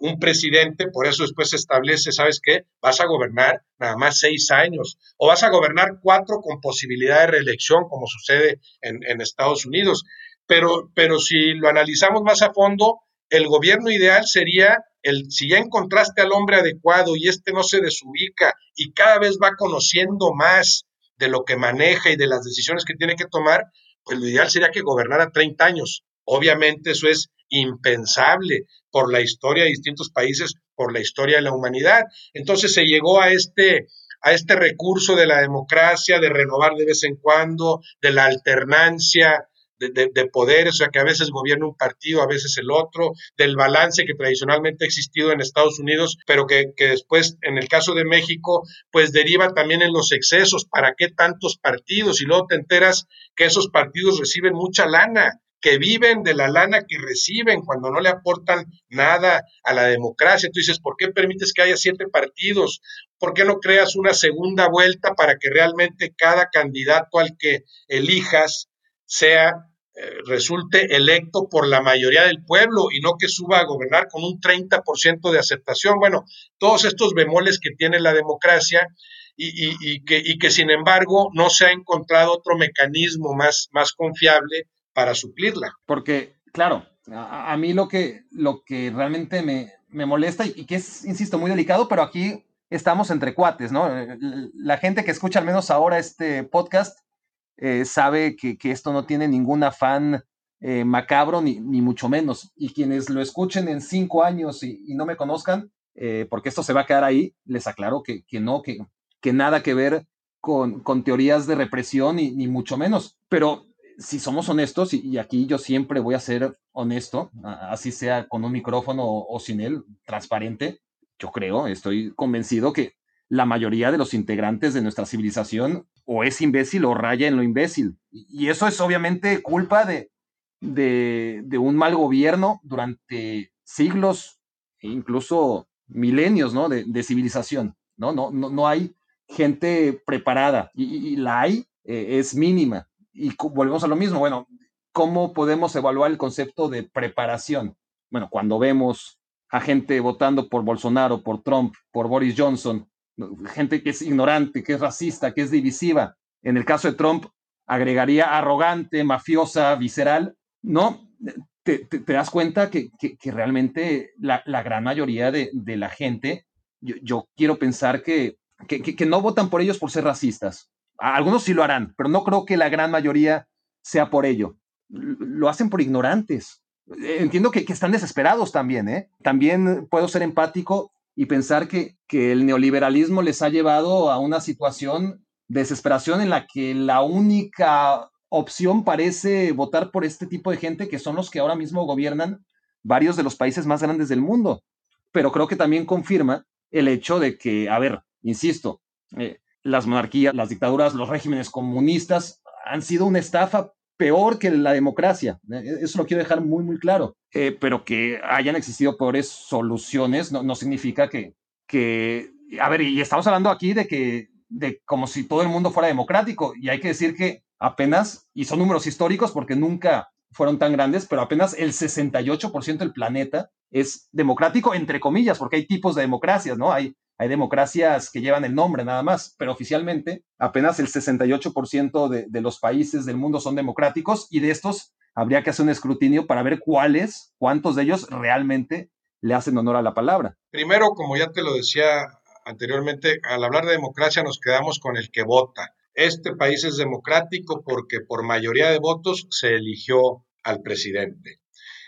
Un presidente, por eso después se establece, ¿sabes qué? Vas a gobernar nada más seis años o vas a gobernar cuatro con posibilidad de reelección, como sucede en, Estados Unidos. Pero, pero si lo analizamos más a fondo, el gobierno ideal sería el, si ya encontraste al hombre adecuado y este no se desubica y cada vez va conociendo más de lo que maneja y de las decisiones que tiene que tomar, pues lo ideal sería que gobernara 30 años. Obviamente eso es impensable por la historia de distintos países, por la historia de la humanidad. Entonces se llegó a este, a este recurso de la democracia, de renovar de vez en cuando, de la alternancia de, de, poderes, o sea, que a veces gobierna un partido, a veces el otro, del balance que tradicionalmente ha existido en Estados Unidos, pero que, que después, en el caso de México, pues deriva también en los excesos. ¿Para qué tantos partidos? Y luego te enteras que esos partidos reciben mucha lana que viven de la lana que reciben cuando no le aportan nada a la democracia. Tú dices, ¿por qué permites que haya siete partidos? ¿Por qué no creas una segunda vuelta para que realmente cada candidato al que elijas sea eh, resulte electo por la mayoría del pueblo y no que suba a gobernar con un 30% de aceptación. Bueno, todos estos bemoles que tiene la democracia y, que, y que sin embargo no se ha encontrado otro mecanismo más, más confiable para suplirla. Porque, claro, a, mí lo que, lo que realmente me, me molesta y, que es, insisto, muy delicado, pero aquí estamos entre cuates, ¿no? La gente que escucha al menos ahora este podcast eh, sabe que, que, esto no tiene ningún afán eh, macabro, ni, ni, mucho menos. Y quienes lo escuchen en cinco años y, no me conozcan, eh, porque esto se va a quedar ahí, les aclaro que, que no, que, que nada que ver con, con teorías de represión, ni, ni mucho menos. Pero si somos honestos, y, aquí yo siempre voy a ser honesto, así sea con un micrófono o, sin él, transparente, yo creo, estoy convencido que la mayoría de los integrantes de nuestra civilización o es imbécil o raya en lo imbécil. Y eso es obviamente culpa de, de, un mal gobierno durante siglos e incluso milenios ¿no? de, civilización. ¿no? No, no, no hay gente preparada y, la hay, eh, es mínima. Y volvemos a lo mismo, bueno, ¿cómo podemos evaluar el concepto de preparación? Bueno, cuando vemos a gente votando por Bolsonaro, por Trump, por Boris Johnson, gente que es ignorante, que es racista, que es divisiva. En el caso de Trump, agregaría arrogante, mafiosa, visceral. No, te, das cuenta que, realmente la, gran mayoría de, la gente, yo, quiero pensar que, que, no votan por ellos por ser racistas. Algunos sí lo harán, pero no creo que la gran mayoría sea por ello. Lo hacen por ignorantes. Entiendo que, están desesperados también, ¿eh? También puedo ser empático y pensar que, que el neoliberalismo les ha llevado a una situación de desesperación en la que la única opción parece votar por este tipo de gente que son los que ahora mismo gobiernan varios de los países más grandes del mundo. Pero creo que también confirma el hecho de que, a ver, insisto, eh, las monarquías, las dictaduras, los regímenes comunistas han sido una estafa peor que la democracia. Eh, eso lo quiero dejar muy, muy claro. Eh, pero que hayan existido peores soluciones no, no significa que, que, a ver, y estamos hablando aquí de que, de como si todo el mundo fuera democrático, y hay que decir que apenas, y son números históricos porque nunca fueron tan grandes, pero apenas el 68% del planeta es democrático, entre comillas, porque hay tipos de democracias, ¿no? Hay, hay democracias que llevan el nombre nada más, pero oficialmente apenas el 68% de, de los países del mundo son democráticos y de estos habría que hacer un escrutinio para ver cuáles, cuántos de ellos realmente le hacen honor a la palabra. Primero, como ya te lo decía anteriormente, al hablar de democracia nos quedamos con el que vota. Este país es democrático porque por mayoría de votos se eligió al presidente.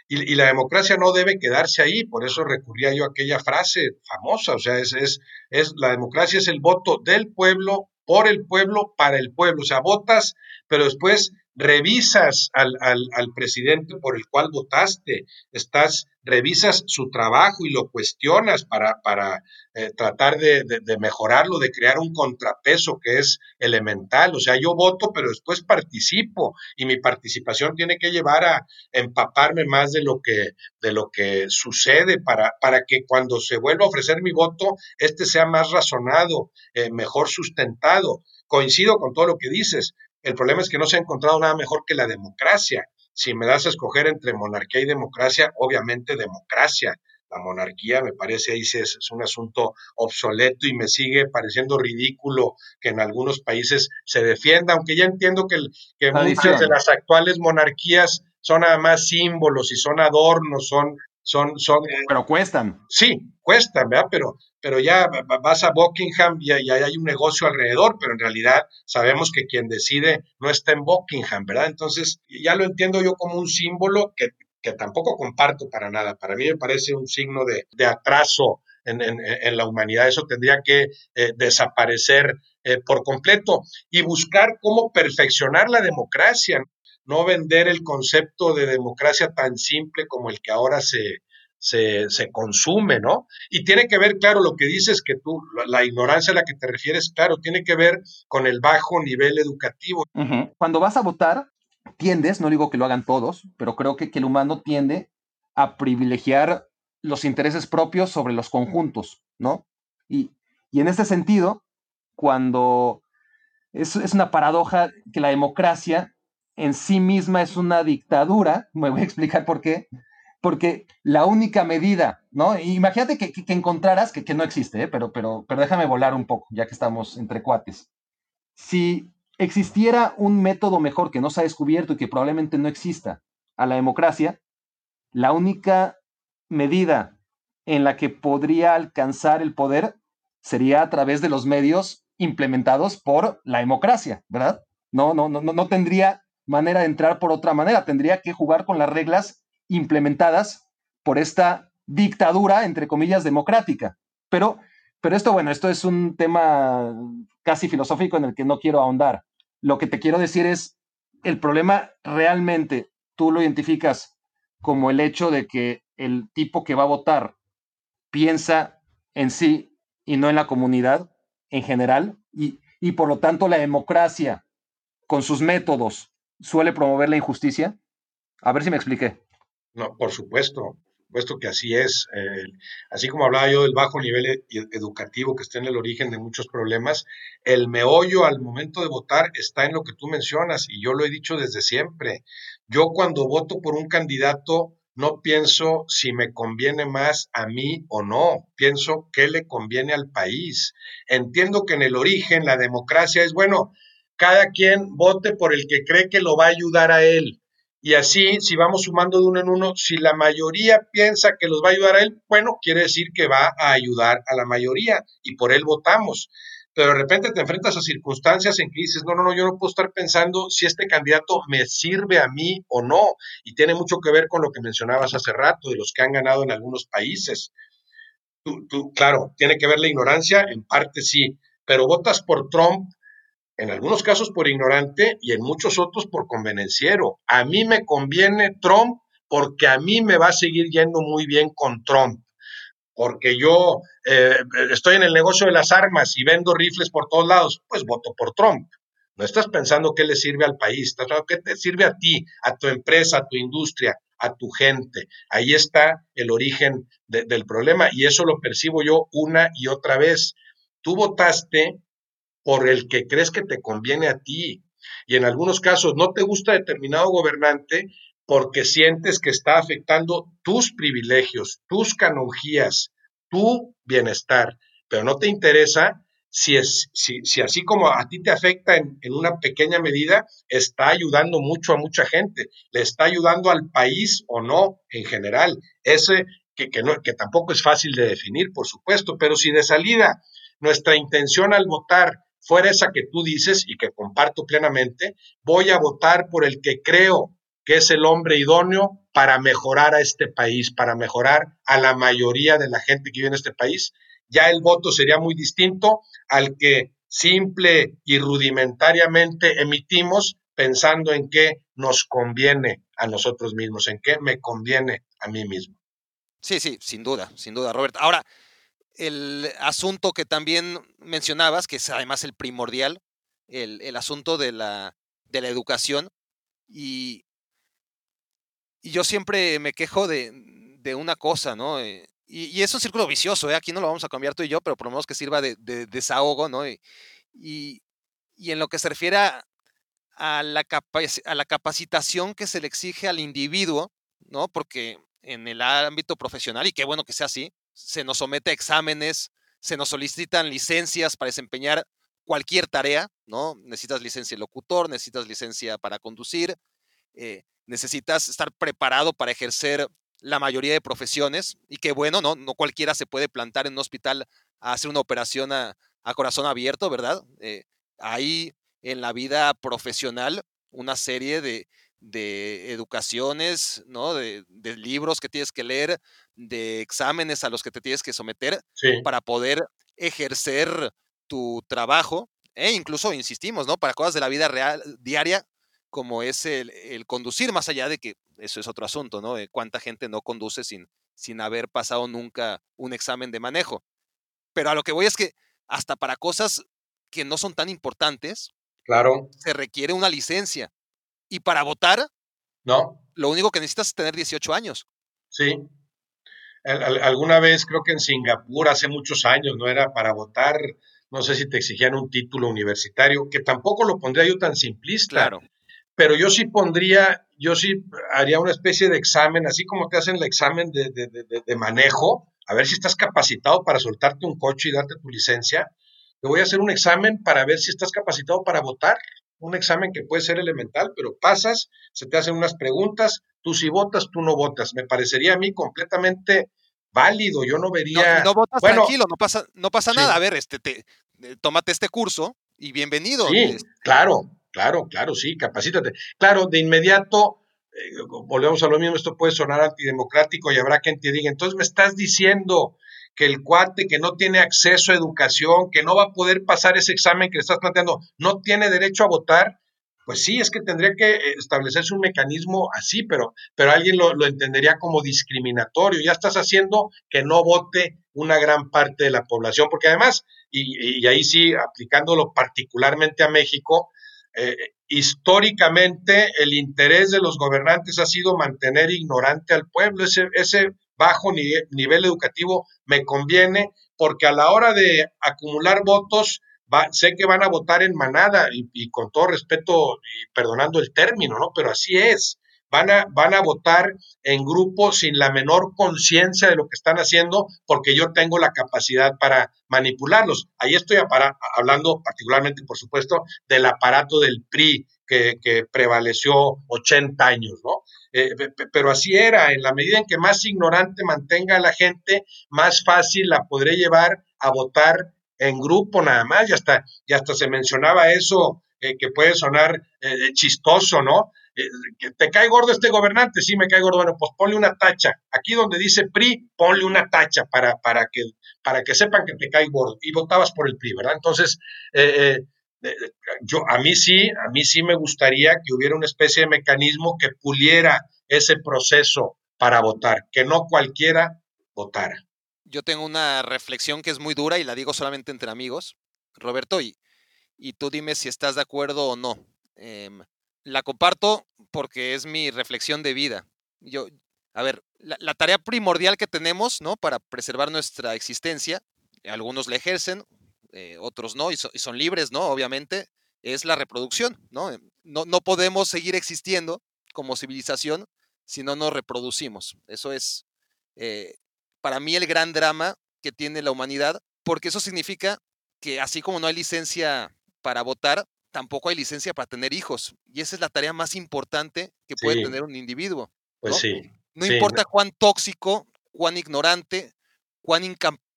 Y, la democracia no debe quedarse ahí, por eso recurría yo a aquella frase famosa, o sea, es, es, es la democracia es el voto del pueblo, por el pueblo, para el pueblo, o sea, votas, pero después revisas al, al, presidente por el cual votaste, estás, revisas su trabajo y lo cuestionas para, para eh, tratar de, mejorarlo, de crear un contrapeso que es elemental. O sea, yo voto, pero después participo y mi participación tiene que llevar a empaparme más de lo que, de lo que sucede para, para que cuando se vuelva a ofrecer mi voto, este sea más razonado, eh, mejor sustentado. Coincido con todo lo que dices. El problema es que no se ha encontrado nada mejor que la democracia. Si me das a escoger entre monarquía y democracia, obviamente democracia. La monarquía me parece ahí es, un asunto obsoleto y me sigue pareciendo ridículo que en algunos países se defienda, aunque ya entiendo que, que muchas de las actuales monarquías son además símbolos y son adornos, son son, son, eh, pero cuestan. Sí, cuestan, ¿verdad? Pero, pero ya vas a Buckingham y, y hay un negocio alrededor, pero en realidad sabemos que quien decide no está en Buckingham, ¿verdad? Entonces, ya lo entiendo yo como un símbolo que, que tampoco comparto para nada. Para mí me parece un signo de, de atraso en, en, en, la humanidad. Eso tendría que eh, desaparecer eh, por completo y buscar cómo perfeccionar la democracia no vender el concepto de democracia tan simple como el que ahora se, se, consume, ¿no? Y tiene que ver, claro, lo que dices que tú, la ignorancia a la que te refieres, claro, tiene que ver con el bajo nivel educativo. Cuando vas a votar, tiendes, no digo que lo hagan todos, pero creo que, el humano tiende a privilegiar los intereses propios sobre los conjuntos, ¿no? Y, y en este sentido, cuando es, es una paradoja que la democracia en sí misma es una dictadura, me voy a explicar por qué, porque la única medida, ¿no? Imagínate que, que, encontraras, que, que, no existe, ¿eh? pero, pero, pero déjame volar un poco, ya que estamos entre cuates. Si existiera un método mejor que no se ha descubierto y que probablemente no exista a la democracia, la única medida en la que podría alcanzar el poder sería a través de los medios implementados por la democracia, ¿verdad? No, no, no, no tendría manera de entrar por otra manera. Tendría que jugar con las reglas implementadas por esta dictadura, entre comillas, democrática. Pero, pero esto, bueno, esto es un tema casi filosófico en el que no quiero ahondar. Lo que te quiero decir es, el problema realmente tú lo identificas como el hecho de que el tipo que va a votar piensa en sí y no en la comunidad en general, y, y por lo tanto la democracia con sus métodos suele promover la injusticia? A ver si me expliqué. No, por supuesto supuesto que así es. Así como hablaba yo del bajo nivel e-, educativo que está en el origen de muchos problemas, el meollo al momento de votar está en lo que tú mencionas y yo lo he dicho desde siempre. Yo cuando voto por un candidato no pienso si me conviene más a mí o no, pienso qué le conviene al país. Entiendo que en el origen la democracia es, bueno, cada quien vote por el que cree que lo va a ayudar a él. Y así, si vamos sumando de uno en uno, si la mayoría piensa que los va a ayudar a él, bueno, quiere decir que va a ayudar a la mayoría y por él votamos. Pero de repente te enfrentas a circunstancias en que dices, no, no, no, yo no puedo estar pensando si este candidato me sirve a mí o no. Y tiene mucho que ver con lo que mencionabas hace rato, de los que han ganado en algunos países. Tú, claro, tiene que ver la ignorancia, en parte sí, pero votas por Trump en algunos casos por ignorante y en muchos otros por convenenciero. A mí me conviene Trump porque a mí me va a seguir yendo muy bien con Trump, porque yo eh, estoy en el negocio de las armas y vendo rifles por todos lados, pues voto por Trump. No estás pensando qué le sirve al país, estás pensando qué te sirve a ti, a tu empresa, a tu industria, a tu gente. Ahí está el origen del problema y eso lo percibo yo una y otra vez. Tú votaste por el que crees que te conviene a ti. Y en algunos casos no te gusta determinado gobernante porque sientes que está afectando tus privilegios, tus canonjías, tu bienestar, pero no te interesa si, es, si, si así como a ti te afecta en, en, una pequeña medida, está ayudando mucho a mucha gente, le está ayudando al país o no en general. Ese que, que, no, que tampoco es fácil de definir, por supuesto, pero si de salida nuestra intención al votar fuera esa que tú dices y que comparto plenamente, voy a votar por el que creo que es el hombre idóneo para mejorar a este país, para mejorar a la mayoría de la gente que vive en este país. Ya el voto sería muy distinto al que simple y rudimentariamente emitimos pensando en qué nos conviene a nosotros mismos, en qué me conviene a mí mismo. Sí, sí, sin duda, sin duda, Robert. Ahora, el asunto que también mencionabas, que es además el primordial, el, asunto de la, de la educación. Y, y, yo siempre me quejo de, de una cosa, ¿no? Eh, y, es un círculo vicioso, ¿eh? Aquí no lo vamos a cambiar tú y yo, pero por lo menos que sirva de, desahogo, ¿no? Y, y, en lo que se refiere a, la a la capacitación que se le exige al individuo, ¿no? Porque en el ámbito profesional, y qué bueno que sea así, se nos somete a exámenes, se nos solicitan licencias para desempeñar cualquier tarea, ¿no? Necesitas licencia de locutor, necesitas licencia para conducir, eh, necesitas estar preparado para ejercer la mayoría de profesiones y que bueno, no, no cualquiera se puede plantar en un hospital a hacer una operación a, corazón abierto, ¿verdad? Eh, hay en la vida profesional una serie de, de educaciones, ¿no? De, libros que tienes que leer, de exámenes a los que te tienes que someter para poder ejercer tu trabajo e incluso, insistimos, ¿no? Para cosas de la vida real, diaria, como es el, conducir, más allá de que eso es otro asunto, ¿no? cuánta gente no conduce sin, sin haber pasado nunca un examen de manejo. Pero a lo que voy es que hasta para cosas que no son tan importantes, claro. se requiere una licencia. Y para votar, no. Lo único que necesitas es tener 18 años. Sí. alguna vez creo que en Singapur hace muchos años, ¿no? Era para votar, no sé si te exigían un título universitario, que tampoco lo pondría yo tan simplista. Claro. Pero yo sí pondría, yo sí haría una especie de examen, así como te hacen el examen de, de manejo, a ver si estás capacitado para soltarte un coche y darte tu licencia. Te voy a hacer un examen para ver si estás capacitado para votar un examen que puede ser elemental, pero pasas, se te hacen unas preguntas, tú si votas, tú no votas. Me parecería a mí completamente válido, yo no vería... No, votas tranquilo, no pasa, no pasa nada. A ver, este, te, eh, tómate este curso y bienvenido. Sí, este. claro, claro, claro, sí, capacítate. Claro, de inmediato, eh, volvemos a lo mismo, esto puede sonar antidemocrático y habrá quien te diga, entonces me estás diciendo que el cuate que no tiene acceso a educación, que no va a poder pasar ese examen que le estás planteando, no tiene derecho a votar, pues sí, es que tendría que establecerse un mecanismo así, pero, pero alguien lo, entendería como discriminatorio. Ya estás haciendo que no vote una gran parte de la población, porque además, y, y ahí sí, aplicándolo particularmente a México, eh, históricamente el interés de los gobernantes ha sido mantener ignorante al pueblo. Ese, ese bajo nivel, educativo me conviene porque a la hora de acumular votos, sé que van a votar en manada y, con todo respeto y perdonando el término, ¿no? Pero así es van a, van a votar en grupo sin la menor conciencia de lo que están haciendo porque yo tengo la capacidad para manipularlos. Ahí estoy hablando particularmente, por supuesto, del aparato del PRI que, prevaleció 80 años, ¿no? Eh, pero así era, en la medida en que más ignorante mantenga a la gente, más fácil la podré llevar a votar en grupo nada más, y hasta, hasta se mencionaba eso eh, que puede sonar eh, chistoso, ¿no? Eh, ¿Te cae gordo este gobernante? Sí, me cae gordo. Bueno, pues ponle una tacha. Aquí donde dice PRI, ponle una tacha para, para, que, para que sepan que te cae gordo. Y votabas por el PRI, ¿verdad? Entonces, eh, eh, yo, a mí sí, a mí sí me gustaría que hubiera una especie de mecanismo que puliera ese proceso para votar, que no cualquiera votara. Yo tengo una reflexión que es muy dura y la digo solamente entre amigos, Roberto, y, y tú dime si estás de acuerdo o no. Em, la comparto porque es mi reflexión de vida. Yo, a ver, la, tarea primordial que tenemos, ¿no? Para preservar nuestra existencia, algunos la ejercen, eh, otros no, y, son libres, ¿no? Obviamente, es la reproducción, ¿no? Em, no, no podemos seguir existiendo como civilización si no nos reproducimos. Eso es, eh, para mí, el gran drama que tiene la humanidad, porque eso significa que así como no hay licencia para votar, tampoco hay licencia para tener hijos. Y esa es la tarea más importante que puede tener un individuo. Pues sí. No importa cuán tóxico, cuán ignorante, cuán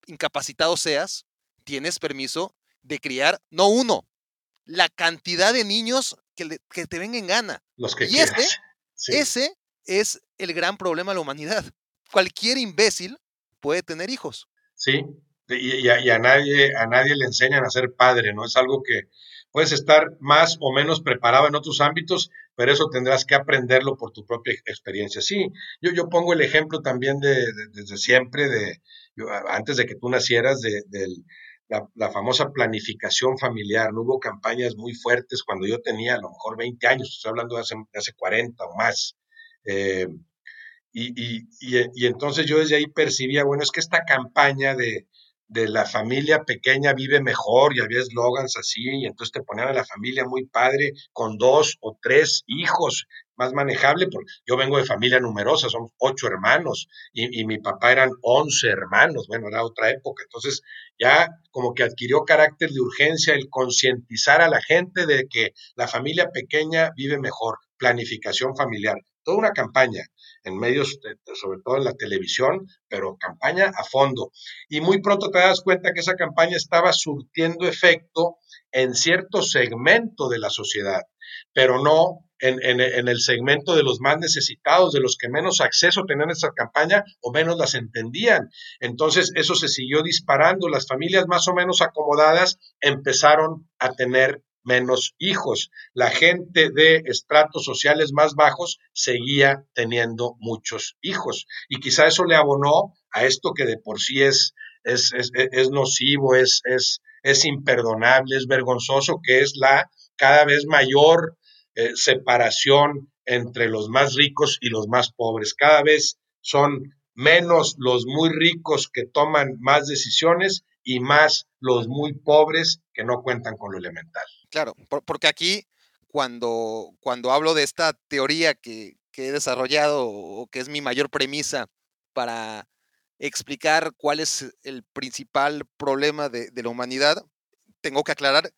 incapacitado seas, tienes permiso de criar, no uno, la cantidad de niños que, te vengan en gana. Los que y ese, ese es el gran problema de la humanidad. Cualquier imbécil puede tener hijos. Sí, y, a, nadie, a nadie le enseñan a ser padre, ¿no? Es algo que, Puedes estar más o menos preparado en otros ámbitos, pero eso tendrás que aprenderlo por tu propia experiencia. Sí, yo, yo pongo el ejemplo también de, desde siempre, de antes de que tú nacieras, de, la, famosa planificación familiar. No hubo campañas muy fuertes cuando yo tenía a lo mejor 20 años, estoy hablando de hace, hace 40 o más. Eh, y, y, y, entonces yo desde ahí percibía, bueno, es que esta campaña de, de la familia pequeña vive mejor y había eslogans así y entonces te ponían a la familia muy padre con dos o tres hijos más manejable porque yo vengo de familia numerosa somos ocho hermanos y, mi papá eran once hermanos bueno era otra época entonces ya como que adquirió carácter de urgencia el concientizar a la gente de que la familia pequeña vive mejor planificación familiar toda una campaña en medios, sobre todo en la televisión, pero campaña a fondo. Y muy pronto te das cuenta que esa campaña estaba surtiendo efecto en cierto segmento de la sociedad, pero no en, el segmento de los más necesitados, de los que menos acceso tenían a esa campaña o menos las entendían. Entonces, eso se siguió disparando. Las familias más o menos acomodadas empezaron a tener menos hijos. La gente de estratos sociales más bajos seguía teniendo muchos hijos. Y quizá eso le abonó a esto que de por sí es, es, es, nocivo, es, es, es imperdonable, es vergonzoso, que es la cada vez mayor eh, separación entre los más ricos y los más pobres. Cada vez son menos los muy ricos que toman más decisiones y más los muy pobres que no cuentan con lo elemental. Claro, porque aquí cuando, cuando hablo de esta teoría que, he desarrollado o que es mi mayor premisa para explicar cuál es el principal problema de, la humanidad, tengo que aclarar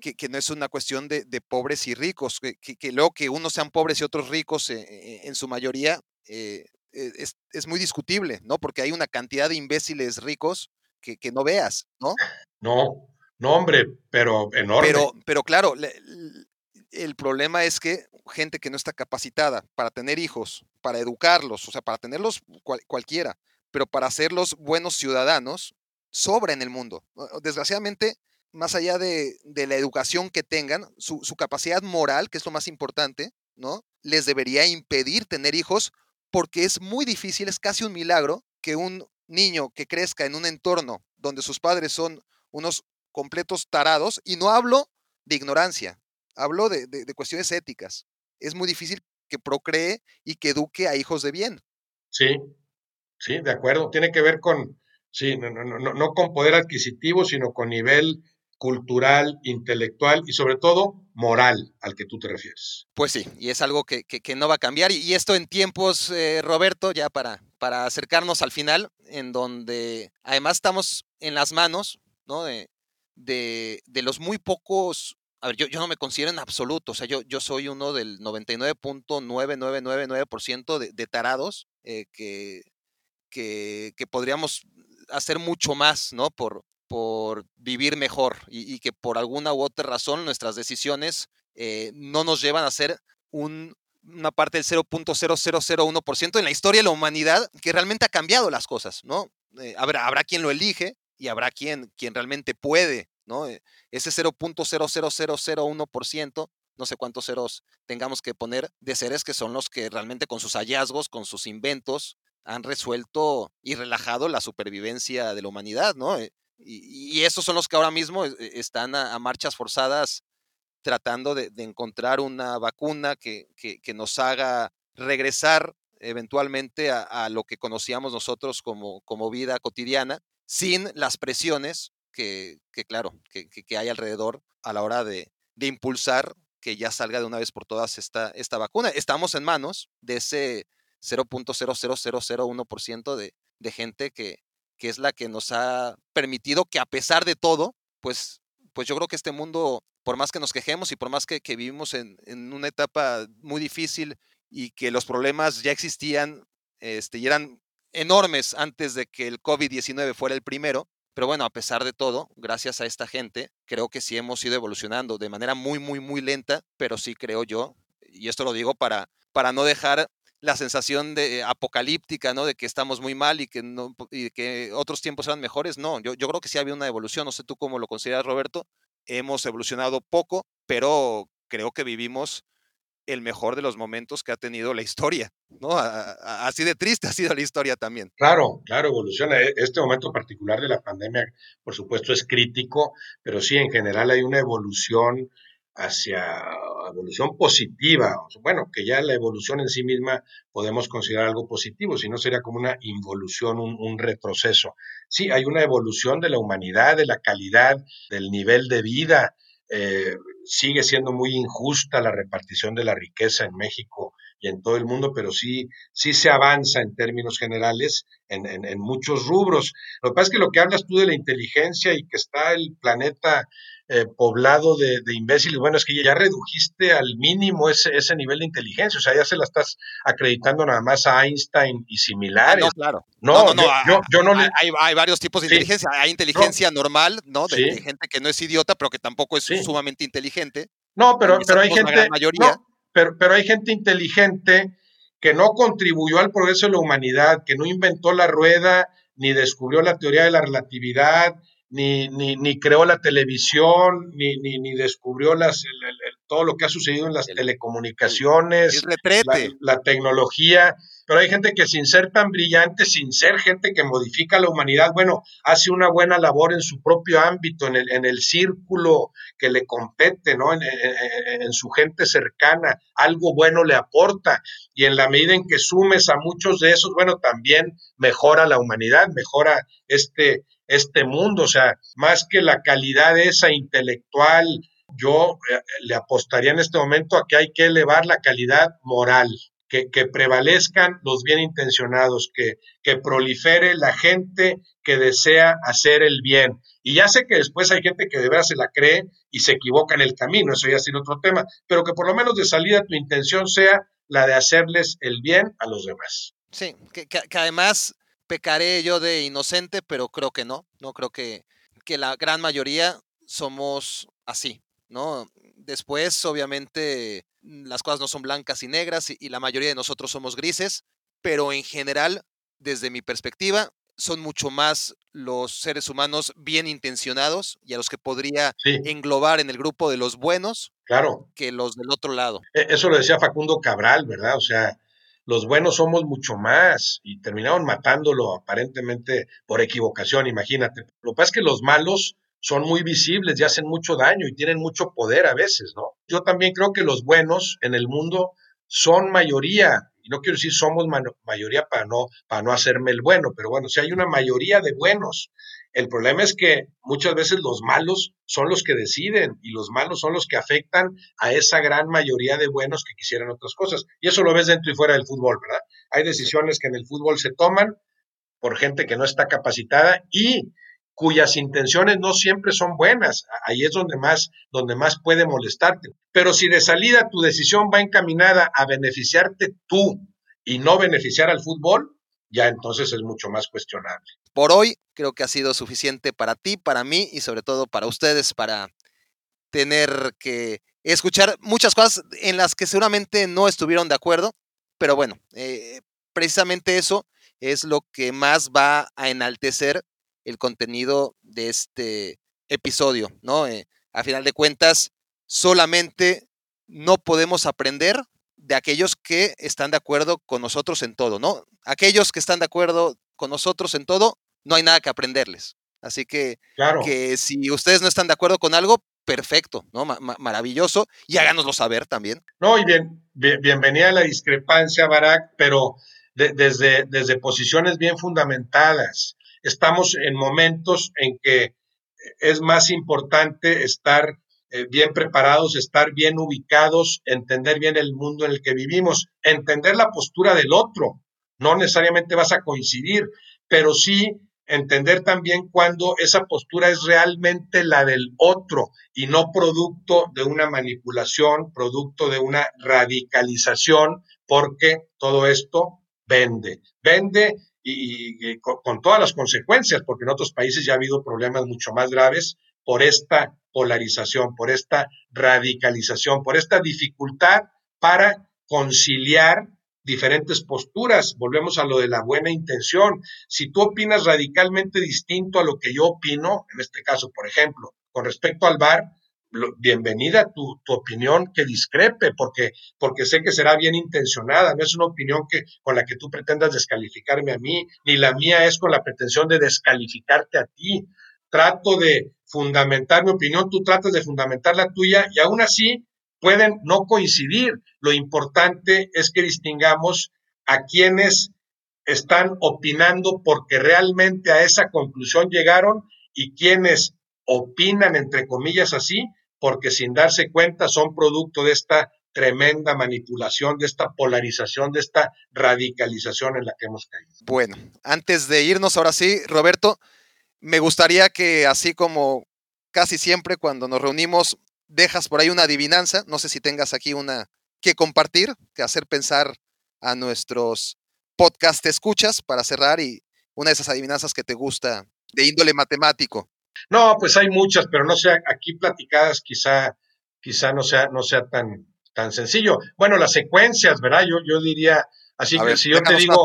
que, no es una cuestión de, pobres y ricos, que, que, luego que unos sean pobres y otros ricos eh, eh, en su mayoría eh, es, es, muy discutible, ¿no? Porque hay una cantidad de imbéciles ricos que, no veas, ¿no? No, no, hombre, pero enorme. Pero, pero claro, el problema es que gente que no está capacitada para tener hijos, para educarlos, o sea, para tenerlos cualquiera, pero para hacerlos buenos ciudadanos, sobra en el mundo. Desgraciadamente, más allá de, la educación que tengan, su, su, capacidad moral, que es lo más importante, ¿no? Les debería impedir tener hijos porque es muy difícil, es casi un milagro que un niño que crezca en un entorno donde sus padres son unos completos tarados, y no hablo de ignorancia, hablo de, cuestiones éticas. Es muy difícil que procree y que eduque a hijos de bien. Sí, sí, de acuerdo. Tiene que ver con, sí, no, no, no, con poder adquisitivo, sino con nivel cultural, intelectual y sobre todo moral al que tú te refieres. Pues sí, y es algo que, no va a cambiar. Y, esto en tiempos, eh, Roberto, ya para, para acercarnos al final, en donde además estamos en las manos ¿no? de, de, los muy pocos a ver, yo, yo, no me considero en absoluto, o sea, yo, yo soy uno del 99.9999% de, de tarados eh, que, que, que, podríamos hacer mucho más, ¿no? Por, por vivir mejor y, que por alguna u otra razón nuestras decisiones eh, no nos llevan a ser un, una parte del 0.0001% en la historia de la humanidad que realmente ha cambiado las cosas, ¿no? Eh, habrá, habrá quien lo elige y habrá quien, quien realmente puede, ¿no? Eh, ese 0.00001%, no sé cuántos ceros tengamos que poner, de seres que son los que realmente con sus hallazgos, con sus inventos, han resuelto y relajado la supervivencia de la humanidad, ¿no? Y, esos son los que ahora mismo eh, están a, marchas forzadas tratando de, encontrar una vacuna que, nos haga regresar eventualmente a, lo que conocíamos nosotros como, como vida cotidiana, sin las presiones que, claro, que, hay alrededor a la hora de, impulsar que ya salga de una vez por todas esta, esta vacuna. Estamos en manos de ese 0.00001% de, de gente que, que es la que nos ha permitido que a pesar de todo, pues, pues yo creo que este mundo, por más que nos quejemos y por más que, vivimos en, una etapa muy difícil y que los problemas ya existían este, y eran enormes antes de que el COVID-19 fuera el primero, pero bueno, a pesar de todo, gracias a esta gente, creo que sí hemos ido evolucionando de manera muy, muy, muy lenta, pero sí creo yo, y esto lo digo para, para no dejar la sensación de apocalíptica, ¿no? De que estamos muy mal y que, no, otros tiempos eran mejores. No, yo, creo que sí había una evolución. No sé tú cómo lo consideras, Roberto. Hemos evolucionado poco, pero creo que vivimos el mejor de los momentos que ha tenido la historia, ¿no? así de triste ha sido la historia también. Claro, claro, evoluciona. E, este momento particular de la pandemia, por supuesto, es crítico, pero sí, en general hay una evolución hacia evolución positiva, bueno, que ya la evolución en sí misma podemos considerar algo positivo, si no sería como una involución, un, retroceso. Sí, hay una evolución de la humanidad, de la calidad, del nivel de vida. Eh, sigue siendo muy injusta la repartición de la riqueza en México y en todo el mundo, pero sí, sí se avanza en términos generales en, en muchos rubros. Lo que pasa es que lo que hablas tú de la inteligencia y que está el planeta eh, poblado de, imbéciles. Bueno, es que ya redujiste al mínimo ese, ese nivel de inteligencia, o sea, ya se la estás acreditando nada más a Einstein y similares. no, claro. No, no, yo, no hay, hay, varios tipos de inteligencia. Hay inteligencia normal, ¿no? De, gente que no es idiota, pero que tampoco es sumamente inteligente. No, pero, pero hay gente. pero, pero hay gente inteligente que no contribuyó al progreso de la humanidad, que no inventó la rueda, ni descubrió la teoría de la relatividad, ni, ni, ni creó la televisión, ni, ni, ni descubrió las, todo lo que ha sucedido en las telecomunicaciones, la, la, tecnología. Pero hay gente que sin ser tan brillante, sin ser gente que modifica la humanidad, bueno, hace una buena labor en su propio ámbito, en el, en el círculo que le compete, ¿no? En, en, su gente cercana, algo bueno le aporta. Y en la medida en que sumes a muchos de esos, bueno, también mejora la humanidad, mejora este, este mundo, o sea, más que la calidad esa intelectual, yo eh, le apostaría en este momento a que hay que elevar la calidad moral, que, prevalezcan los bien intencionados, que, que prolifere la gente que desea hacer el bien. Y ya sé que después hay gente que de verdad se la cree y se equivoca en el camino, eso ya sido otro tema, pero que por lo menos de salida tu intención sea la de hacerles el bien a los demás. Sí, que además pecaré yo de inocente, pero creo que no, no creo que, que la gran mayoría somos así, ¿no? Después, obviamente, las cosas no son blancas y negras y, la mayoría de nosotros somos grises, pero en general, desde mi perspectiva, son mucho más los seres humanos bien intencionados y a los que podría englobar en el grupo de los buenos claro. que los del otro lado. E, eso lo decía Facundo Cabral, ¿verdad? O sea, los buenos somos mucho más y terminaron matándolo aparentemente por equivocación, imagínate. Lo que pasa es que los malos son muy visibles y hacen mucho daño y tienen mucho poder a veces, ¿no? Yo también creo que los buenos en el mundo son mayoría, y no quiero decir somos mayoría para no, para no hacerme el bueno, pero bueno, si hay una mayoría de buenos. El problema es que muchas veces los malos son los que deciden y los malos son los que afectan a esa gran mayoría de buenos que quisieran otras cosas. Y eso lo ves dentro y fuera del fútbol, ¿verdad? Hay decisiones que en el fútbol se toman por gente que no está capacitada y cuyas intenciones no siempre son buenas. Ahí es donde más, donde más puede molestarte. Pero si de salida tu decisión va encaminada a beneficiarte tú y no beneficiar al fútbol, ya entonces es mucho más cuestionable. Por hoy creo que ha sido suficiente para ti, para mí y sobre todo para ustedes, para tener que escuchar muchas cosas en las que seguramente no estuvieron de acuerdo, pero bueno, eh, precisamente eso es lo que más va a enaltecer el contenido de este episodio, ¿no? Eh, a final de cuentas, solamente no podemos aprender de aquellos que están de acuerdo con nosotros en todo, ¿no? Aquellos que están de acuerdo con nosotros en todo, no hay nada que aprenderles. Así que, que si ustedes no están de acuerdo con algo, perfecto, ¿no? maravilloso. Y háganoslo saber también. No, y bien, bienvenida a la discrepancia, Barak, pero desde, desde posiciones bien fundamentadas estamos en momentos en que es más importante estar eh, bien preparados, estar bien ubicados, entender bien el mundo en el que vivimos, entender la postura del otro. No necesariamente vas a coincidir, pero sí entender también cuando esa postura es realmente la del otro y no producto de una manipulación, producto de una radicalización, porque todo esto vende. Vende y, con, todas las consecuencias, porque en otros países ya ha habido problemas mucho más graves por esta polarización, por esta radicalización, por esta dificultad para conciliar diferentes posturas. Volvemos a lo de la buena intención. Si tú opinas radicalmente distinto a lo que yo opino, en este caso, por ejemplo, con respecto al VAR, bienvenida tu, tu, opinión que discrepe, porque, porque sé que será bien intencionada, no es una opinión que, con la que tú pretendas descalificarme a mí, ni la mía es con la pretensión de descalificarte a ti. Trato de fundamentar mi opinión, tú tratas de fundamentar la tuya y aún así pueden no coincidir. Lo importante es que distingamos a quienes están opinando porque realmente a esa conclusión llegaron y quienes opinan, entre comillas, así, porque sin darse cuenta son producto de esta tremenda manipulación, de esta polarización, de esta radicalización en la que hemos caído. Bueno, antes de irnos ahora sí, Roberto, me gustaría que así como casi siempre cuando nos reunimos, dejas por ahí una adivinanza, no sé si tengas aquí una que compartir, que hacer pensar a nuestros podcast escuchas para cerrar y una de esas adivinanzas que te gusta de índole matemático. No, pues hay muchas, pero no sé, aquí platicadas quizá, quizá no sea, no sea tan, tan sencillo. Bueno, las secuencias, ¿verdad? Yo, yo diría, así que si yo te digo,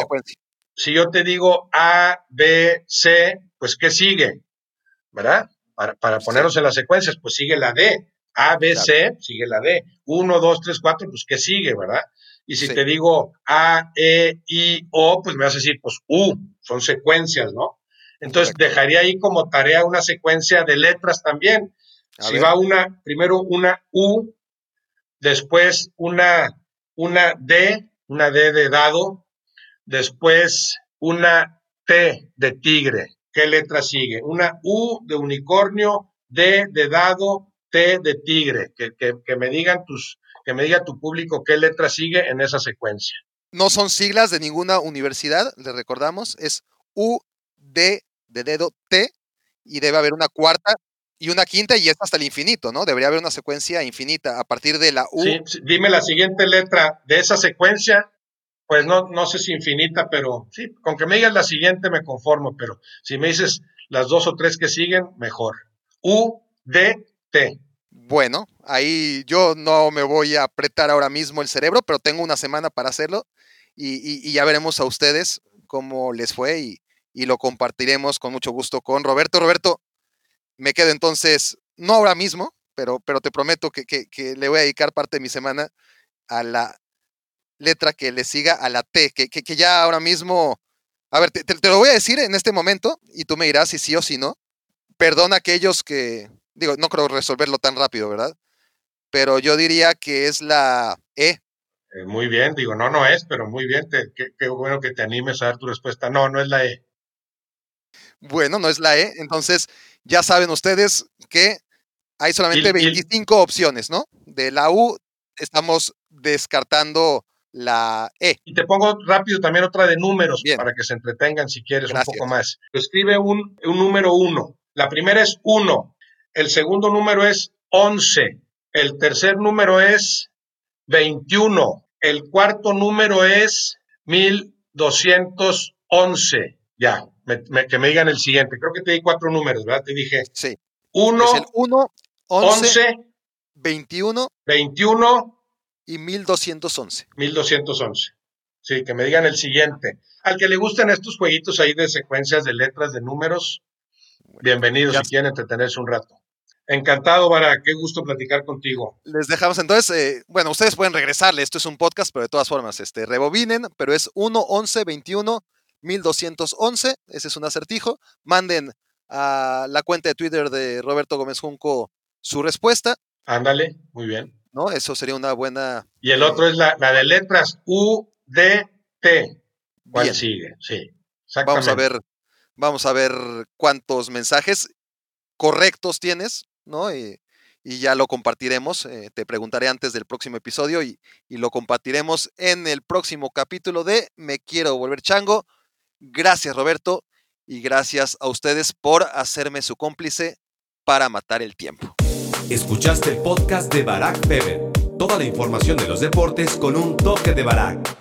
si yo te digo A, B, C, pues ¿qué sigue? ¿Verdad? Para, para ponernos en las secuencias, pues sigue la D. A, B, C, sigue la D. Uno, dos, tres, cuatro, pues ¿qué sigue, verdad? Y si te digo A, E, I, O, pues me vas a decir, pues U, son secuencias, ¿no? Entonces dejaría ahí como tarea una secuencia de letras también. si va una, primero una U, después una, una D, una D de dado, después una T de tigre. ¿Qué letra sigue? Una U de unicornio, D de dado, T de tigre. Que, que me digan tus, que me diga tu público qué letra sigue en esa secuencia. No son siglas de ninguna universidad, le recordamos, es U, D, de dedo T y debe haber una cuarta y una quinta y es hasta el infinito, ¿no? Debería haber una secuencia infinita a partir de la U. Sí, dime la siguiente letra de esa secuencia, pues no, no sé si infinita, pero sí, con que me digas la siguiente me conformo, pero si me dices las dos o tres que siguen, mejor. U, D, T. Bueno, ahí yo no me voy a apretar ahora mismo el cerebro, pero tengo una semana para hacerlo y, ya veremos a ustedes cómo les fue y, lo compartiremos con mucho gusto con Roberto. Roberto, me quedo entonces, no ahora mismo, pero, pero te prometo que, que, le voy a dedicar parte de mi semana a la letra que le siga a la T, que, que ya ahora mismo, a ver, te, te, lo voy a decir en este momento y tú me dirás si sí o si no. Perdón a aquellos que, digo, no creo resolverlo tan rápido, ¿verdad? Pero yo diría que es la E. Eh, muy bien, digo, no, no es, pero muy bien, qué, bueno que te animes a dar tu respuesta. No, no es la E. Bueno, no es la E, entonces ya saben ustedes que hay solamente 25 opciones, ¿no? De la U estamos descartando la E. Y te pongo rápido también otra de números para que se entretengan si quieres un poco más. Escribe un, un número 1. La primera es 1. El segundo número es 11. El tercer número es 21. El cuarto número es 1211. Ya, que me digan el siguiente. Creo que te di cuatro números, ¿verdad? Te dije. Sí. 1, 1 11, 21, 21 y 1211. 1211. Sí, que me digan el siguiente. Al que le gusten estos jueguitos ahí de secuencias de letras, de números, bienvenidos si quieren entretenerse un rato. Encantado, Vara, qué gusto platicar contigo. Les dejamos entonces, eh, bueno, ustedes pueden regresarle, esto es un podcast, pero de todas formas, este, rebobinen, pero es 1, 11, 21, 1211, ese es un acertijo. Manden a la cuenta de Twitter de Roberto Gómez Junco su respuesta. Ándale, muy bien. ¿No? Eso sería una buena. Y el otro es la, de letras U, D, T. ¿Cuál sigue? Sí. Vamos a ver, vamos a ver cuántos mensajes correctos tienes, ¿no? Y, ya lo compartiremos. Eh, te preguntaré antes del próximo episodio y, y lo compartiremos en el próximo capítulo de Me Quiero Volver Chango. Gracias, Roberto, y gracias a ustedes por hacerme su cómplice para matar el tiempo. Escuchaste el podcast de Barack Feber. Toda la información de los deportes con un toque de Barack.